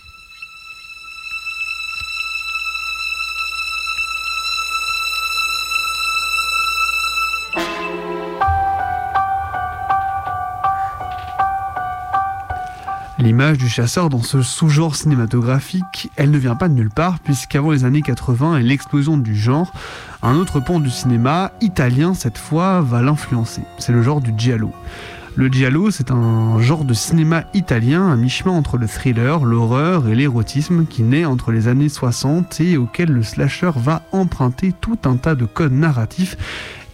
L'image du chasseur dans ce sous-genre cinématographique, elle ne vient pas de nulle part, puisqu'avant les années 80 et l'explosion du genre, un autre pan du cinéma, italien cette fois, va l'influencer. C'est le genre du giallo. Le giallo, c'est un genre de cinéma italien à mi-chemin entre le thriller, l'horreur et l'érotisme qui naît entre les années 60 et auquel le slasher va emprunter tout un tas de codes narratifs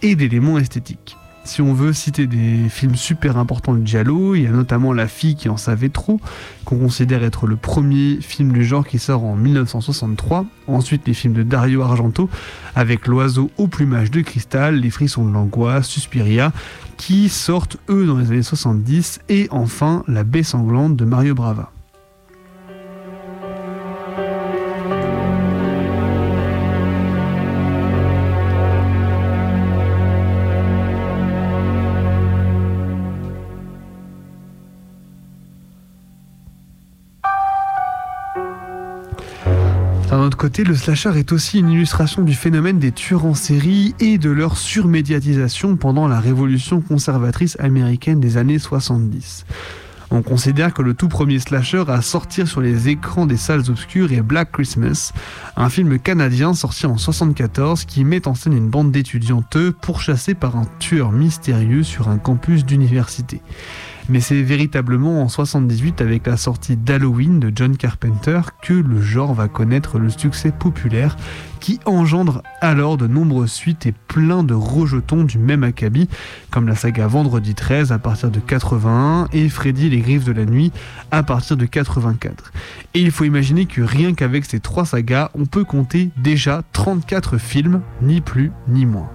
et d'éléments esthétiques. Si on veut citer des films super importants de Giallo, il y a notamment La fille qui en savait trop, qu'on considère être le premier film du genre qui sort en 1963. Ensuite, les films de Dario Argento, avec L'oiseau au plumage de cristal, Les frissons de l'angoisse, Suspiria, qui sortent eux dans les années 70. Et enfin, La baie sanglante de Mario Brava. Le slasher est aussi une illustration du phénomène des tueurs en série et de leur surmédiatisation pendant la révolution conservatrice américaine des années 70. On considère que le tout premier slasher à sortir sur les écrans des salles obscures est Black Christmas, un film canadien sorti en 74 qui met en scène une bande d'étudiantes pourchassées par un tueur mystérieux sur un campus d'université. Mais c'est véritablement en 78 avec la sortie d'Halloween de John Carpenter que le genre va connaître le succès populaire qui engendre alors de nombreuses suites et plein de rejetons du même acabit comme la saga Vendredi 13 à partir de 81 et Freddy les griffes de la nuit à partir de 84. Et il faut imaginer que rien qu'avec ces trois sagas, on peut compter déjà 34 films, ni plus ni moins.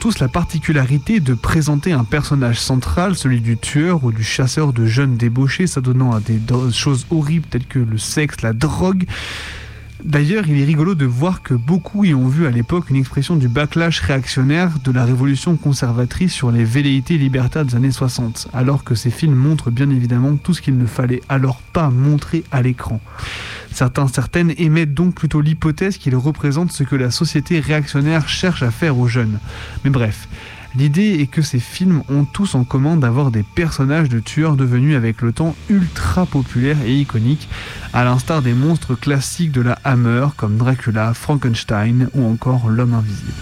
Tous la particularité de présenter un personnage central, celui du tueur ou du chasseur de jeunes débauchés, s'adonnant à des choses horribles telles que le sexe, la drogue. D'ailleurs, il est rigolo de voir que beaucoup y ont vu à l'époque une expression du backlash réactionnaire de la révolution conservatrice sur les velléités libertaires des années 60, alors que ces films montrent bien évidemment tout ce qu'il ne fallait alors pas montrer à l'écran. Certains, certaines émettent donc plutôt l'hypothèse qu'il représente ce que la société réactionnaire cherche à faire aux jeunes. Mais bref, l'idée est que ces films ont tous en commun d'avoir des personnages de tueurs devenus avec le temps ultra populaires et iconiques, à l'instar des monstres classiques de la Hammer comme Dracula, Frankenstein ou encore l'homme invisible.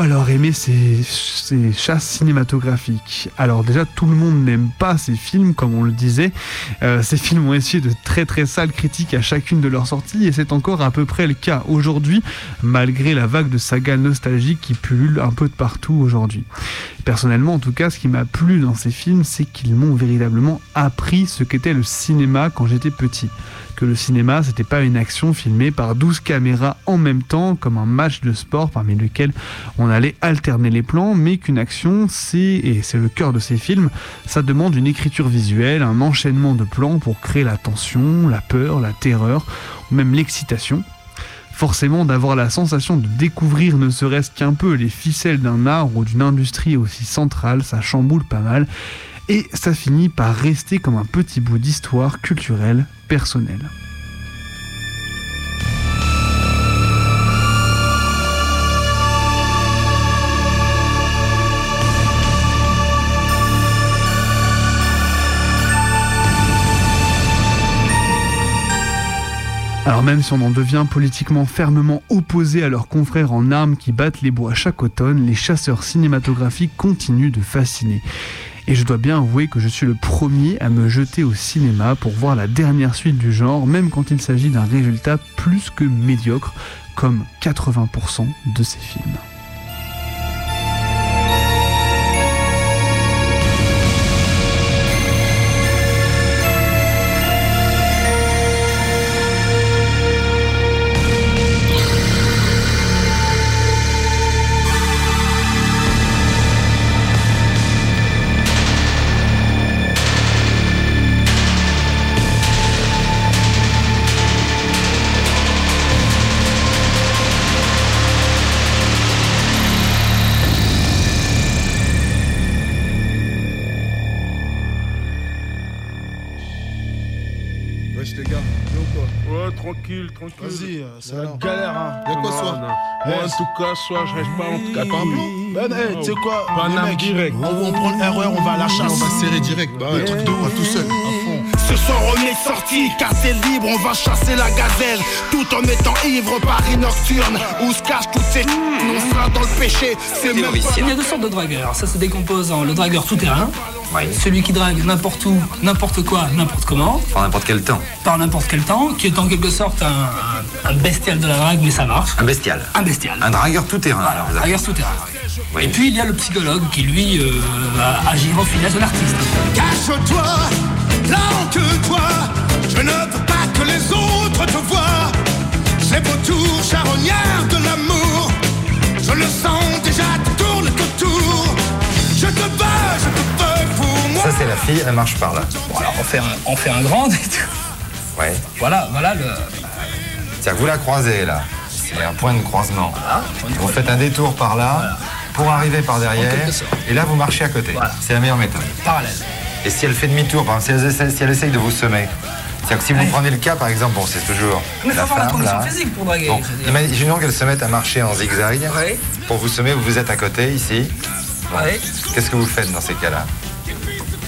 Alors aimer ces, ces chasses cinématographiques Alors déjà, tout le monde n'aime pas ces films, comme on le disait. Euh, ces films ont essuyé de très très sales critiques à chacune de leurs sorties, et c'est encore à peu près le cas aujourd'hui, malgré la vague de sagas nostalgiques qui pullule un peu de partout aujourd'hui. Personnellement, en tout cas, ce qui m'a plu dans ces films, c'est qu'ils m'ont véritablement appris ce qu'était le cinéma quand j'étais petit que le cinéma, c'était pas une action filmée par 12 caméras en même temps, comme un match de sport parmi lequel on allait alterner les plans, mais qu'une action, c'est, et c'est le cœur de ces films, ça demande une écriture visuelle, un enchaînement de plans pour créer la tension, la peur, la terreur, ou même l'excitation. Forcément, d'avoir la sensation de découvrir ne serait-ce qu'un peu les ficelles d'un art ou d'une industrie aussi centrale, ça chamboule pas mal. Et ça finit par rester comme un petit bout d'histoire culturelle personnelle. Alors même si on en devient politiquement fermement opposé à leurs confrères en armes qui battent les bois chaque automne, les chasseurs cinématographiques continuent de fasciner. Et je dois bien avouer que je suis le premier à me jeter au cinéma pour voir la dernière suite du genre, même quand il s'agit d'un résultat plus que médiocre, comme 80% de ces films. C'est ça la alors. galère, hein. Y'a quoi soir. Moi, en tout cas, soir, je reste pas en tout cas. Plan Ben, hey, tu sais quoi? Mecs, direct. On, on prend le RER, on va à la chasse. On va serrer direct. Bah ouais, truc de tout seul. Ce soir on est sorti, car c'est libre, on va chasser la gazelle Tout en étant ivre, Paris nocturne Où se cachent toutes ces on sera dans le péché C'est même pas... Il y a deux sortes de dragueurs. Ça se décompose en le dragueur tout-terrain, celui qui drague n'importe où, n'importe quoi, n'importe comment, Par n'importe quel temps. par n'importe quel temps, qui est en quelque sorte un, un- un bestial de la drague, mais ça marche. Un bestial. Un bestial. Un dragueur tout-terrain. alors, vous avez- Dragueur tout-terrain. Et puis il y a le psychologue qui lui euh, va agir au finesse de l'artiste. Cache-toi, planque-toi Je ne veux pas que les autres te voient C'est vos tours charognards de l'amour Je le sens déjà, tu tournes autour Je te veux, je te veux pour moi Ça, c'est la fille, elle marche par là. Bon alors on fait un, on fait un grand et tout. Ouais. Voilà, voilà le. Que vous la croisez là. C'est un point de croisement. Vous faites un détour par là pour arriver par derrière. Et là, vous marchez à côté. C'est la meilleure méthode. Parallèle. Et si elle fait demi-tour, par exemple, si elle, essaie, si elle essaye de vous semer, c'est-à-dire que si vous prenez le cas, par exemple, bon, c'est toujours Mais faut la avoir la condition physique pour draguer. Bon, imaginons qu'elle se mette à marcher en zigzag pour vous semer, vous êtes à côté, ici. Bon. Ouais. Qu'est-ce que vous faites dans ces cas-là?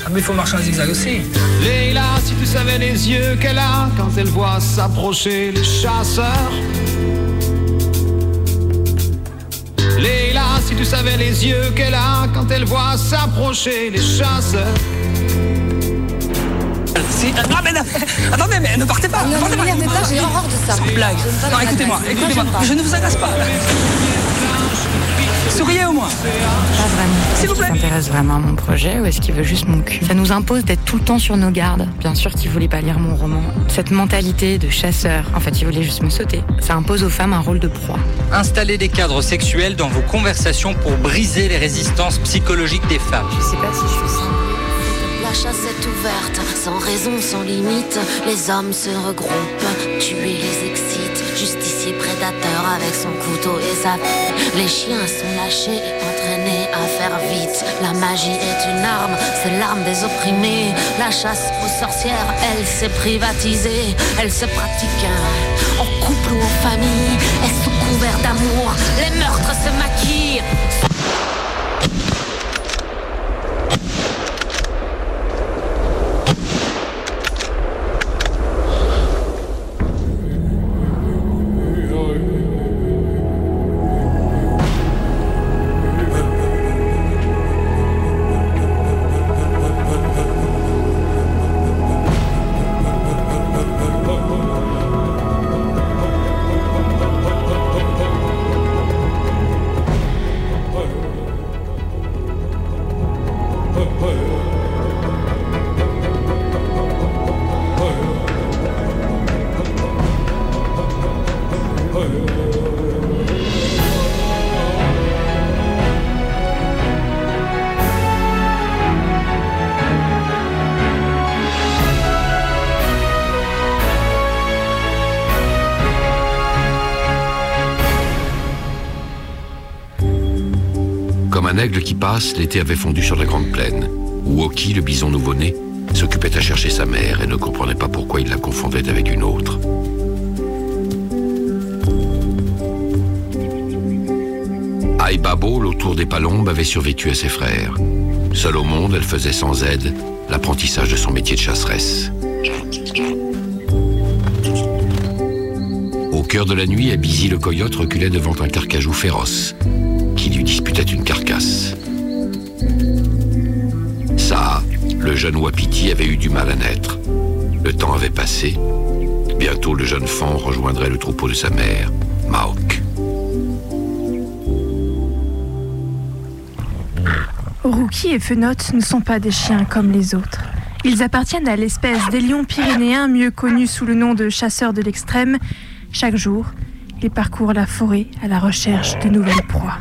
Ah, mais il faut marcher en zigzag aussi. Leila, si tu savais les yeux qu'elle a quand elle voit s'approcher les chasseurs. Leila, si tu savais les yeux qu'elle a quand elle voit s'approcher les chasseurs. Si, ah, non, mais non, attendez, mais ne partez pas. Non, partez ne m'énervez pas, j'ai horreur de ça. C'est une blague. J'aime pas Non, écoutez-moi, écoutez-moi. Je ne vous agace pas. Souriez au moins. Pas vraiment. S'il vous plaît. s'intéresse vraiment à mon projet ou est-ce qu'il veut juste mon cul? Ça nous impose d'être tout le temps sur nos gardes. Bien sûr qu'il voulait pas lire mon roman. Cette mentalité de chasseur, en fait, il voulait juste me sauter. Ça impose aux femmes un rôle de proie. Installez des cadres sexuels dans vos conversations pour briser les résistances psychologiques des femmes. Je sais pas si je suis simple. La chasse est ouverte, sans raison, sans limite. Les hommes se regroupent, tuer les excite. Avec son couteau et sa Les chiens sont lâchés, entraînés à faire vite. La magie est une arme, c'est l'arme des opprimés. La chasse aux sorcières, elle s'est privatisée. Elle se pratique hein, en couple ou en famille. Et sous couvert d'amour, les meurtres se maquillent. Aigle qui passe, l'été avait fondu sur la grande plaine, où Oki, le bison nouveau-né, s'occupait à chercher sa mère et ne comprenait pas pourquoi il la confondait avec une autre. Aïbabo, l'autour des palombes, avait survécu à ses frères. Seule au monde, elle faisait sans aide l'apprentissage de son métier de chasseresse. Au cœur de la nuit, Abizi le coyote reculait devant un carcajou féroce qui lui disputait une carcasse. Ça, le jeune Wapiti avait eu du mal à naître. Le temps avait passé. Bientôt, le jeune fan rejoindrait le troupeau de sa mère, Maok. Rookie et Fenote ne sont pas des chiens comme les autres. Ils appartiennent à l'espèce des lions pyrénéens, mieux connus sous le nom de chasseurs de l'extrême. Chaque jour, ils parcourent la forêt à la recherche de nouvelles proies.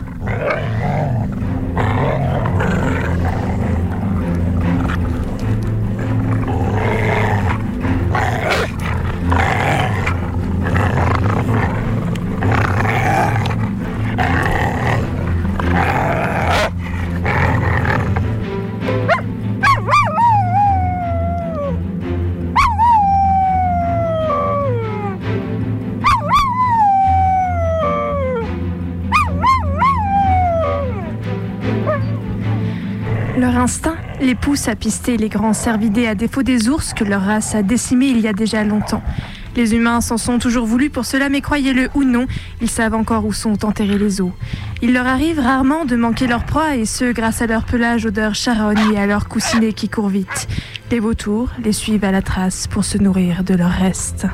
À pister les grands cervidés à défaut des ours que leur race a décimés il y a déjà longtemps. Les humains s'en sont toujours voulus pour cela, mais croyez-le ou non, ils savent encore où sont enterrés les os. Il leur arrive rarement de manquer leur proie, et ce grâce à leur pelage odeur charogne et à leurs coussinets qui courent vite. Les vautours les suivent à la trace pour se nourrir de leurs restes.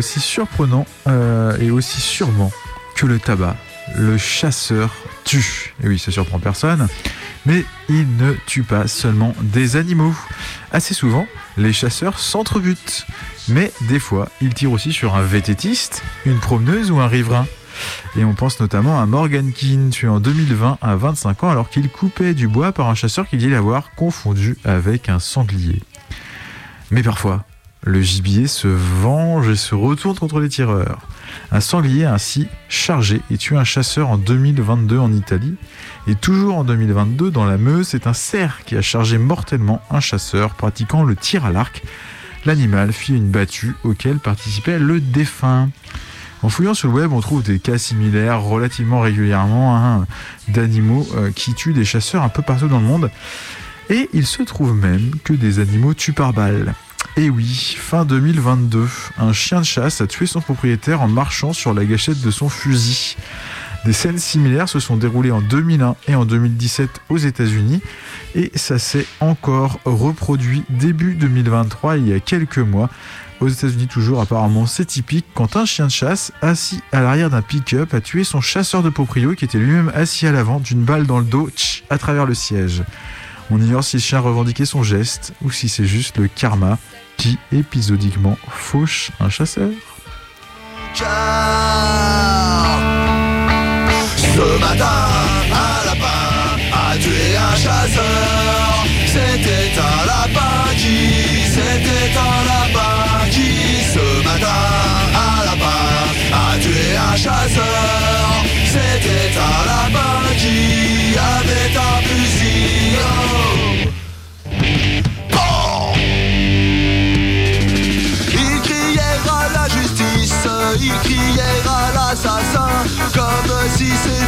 Aussi surprenant euh, et aussi sûrement que le tabac, le chasseur tue. Et oui, ça surprend personne. Mais ils ne tuent pas seulement des animaux. Assez souvent, les chasseurs s'entrebutent. Mais des fois, ils tirent aussi sur un vététiste, une promeneuse ou un riverain. Et on pense notamment à Morgan Keane, tué en 2020 à 25 ans alors qu'il coupait du bois par un chasseur qu'il dit l'avoir confondu avec un sanglier. Mais parfois, le gibier se venge et se retourne contre les tireurs. Un sanglier a ainsi chargé et tué un chasseur en 2022 en Italie. Et toujours en 2022, dans la Meuse, c'est un cerf qui a chargé mortellement un chasseur pratiquant le tir à l'arc. L'animal fit une battue auquel participait le défunt. En fouillant sur le web, on trouve des cas similaires relativement régulièrement hein, d'animaux euh, qui tuent des chasseurs un peu partout dans le monde. Et il se trouve même que des animaux tuent par balle. Et oui, fin 2022, un chien de chasse a tué son propriétaire en marchant sur la gâchette de son fusil. Des scènes similaires se sont déroulées en 2001 et en 2017 aux États-Unis et ça s'est encore reproduit début 2023 il y a quelques mois. Aux États-Unis toujours apparemment c'est typique quand un chien de chasse assis à l'arrière d'un pick-up a tué son chasseur de proprio qui était lui-même assis à l'avant d'une balle dans le dos à travers le siège. On ignore si le chien revendiquait son geste ou si c'est juste le karma qui épisodiquement fauche un chasseur. Ce matin, un lapin a tué un chasseur. C'était un lapin qui, c'était un lapin qui. Ce matin, un lapin a tué un chasseur. C'était un lapin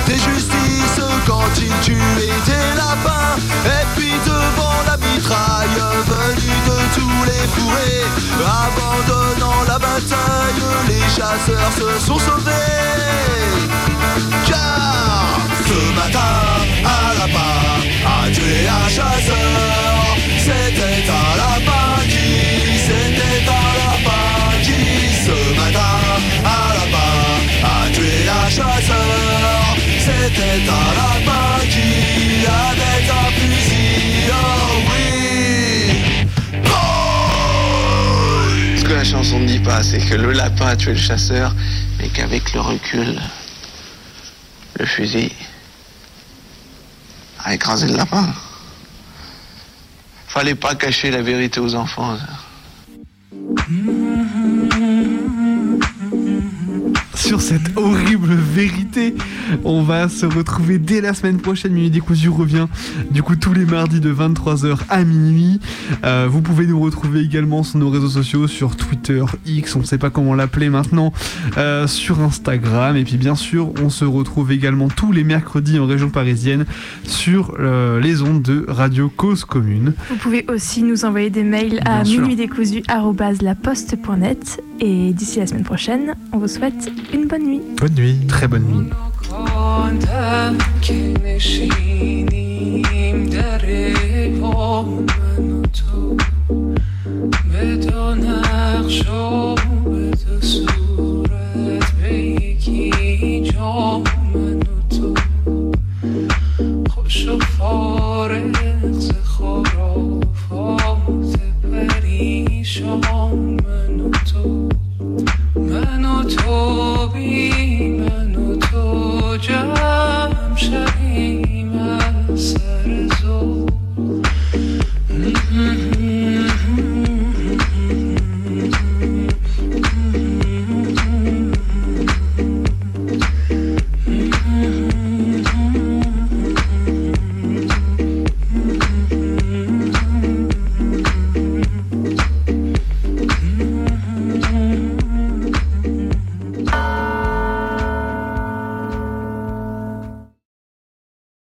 si c'était justice quand il tuait des lapins Et puis devant la mitraille venue de tous les fourrés Abandonnant la bataille, les chasseurs se sont sauvés. Car ce matin, un lapin a tué un chasseur C'était un lapin Ce que la chanson ne dit pas, c'est que le lapin a tué le chasseur, mais qu'avec le recul, le fusil a écrasé le lapin. Fallait pas cacher la vérité aux enfants. Sur cette horrible vérité, on va se retrouver dès la semaine prochaine. Minuit décousu revient du coup tous les mardis de 23h à minuit. Euh, vous pouvez nous retrouver également sur nos réseaux sociaux, sur Twitter, X, on ne sait pas comment l'appeler maintenant, euh, sur Instagram. Et puis bien sûr, on se retrouve également tous les mercredis en région parisienne sur euh, les ondes de Radio Cause Commune. Vous pouvez aussi nous envoyer des mails à Bien sûr. minuitdécousu@laposte.net et d'ici la semaine prochaine, on vous souhaite une bonne nuit. Bonne nuit. Très bonne nuit. خواندم که نشینیم در پا من تو. به دو نقش و به دو یکی جا من تو. خوش و فارغ ز خرافات پریشان من تو. من تو بی Georgia.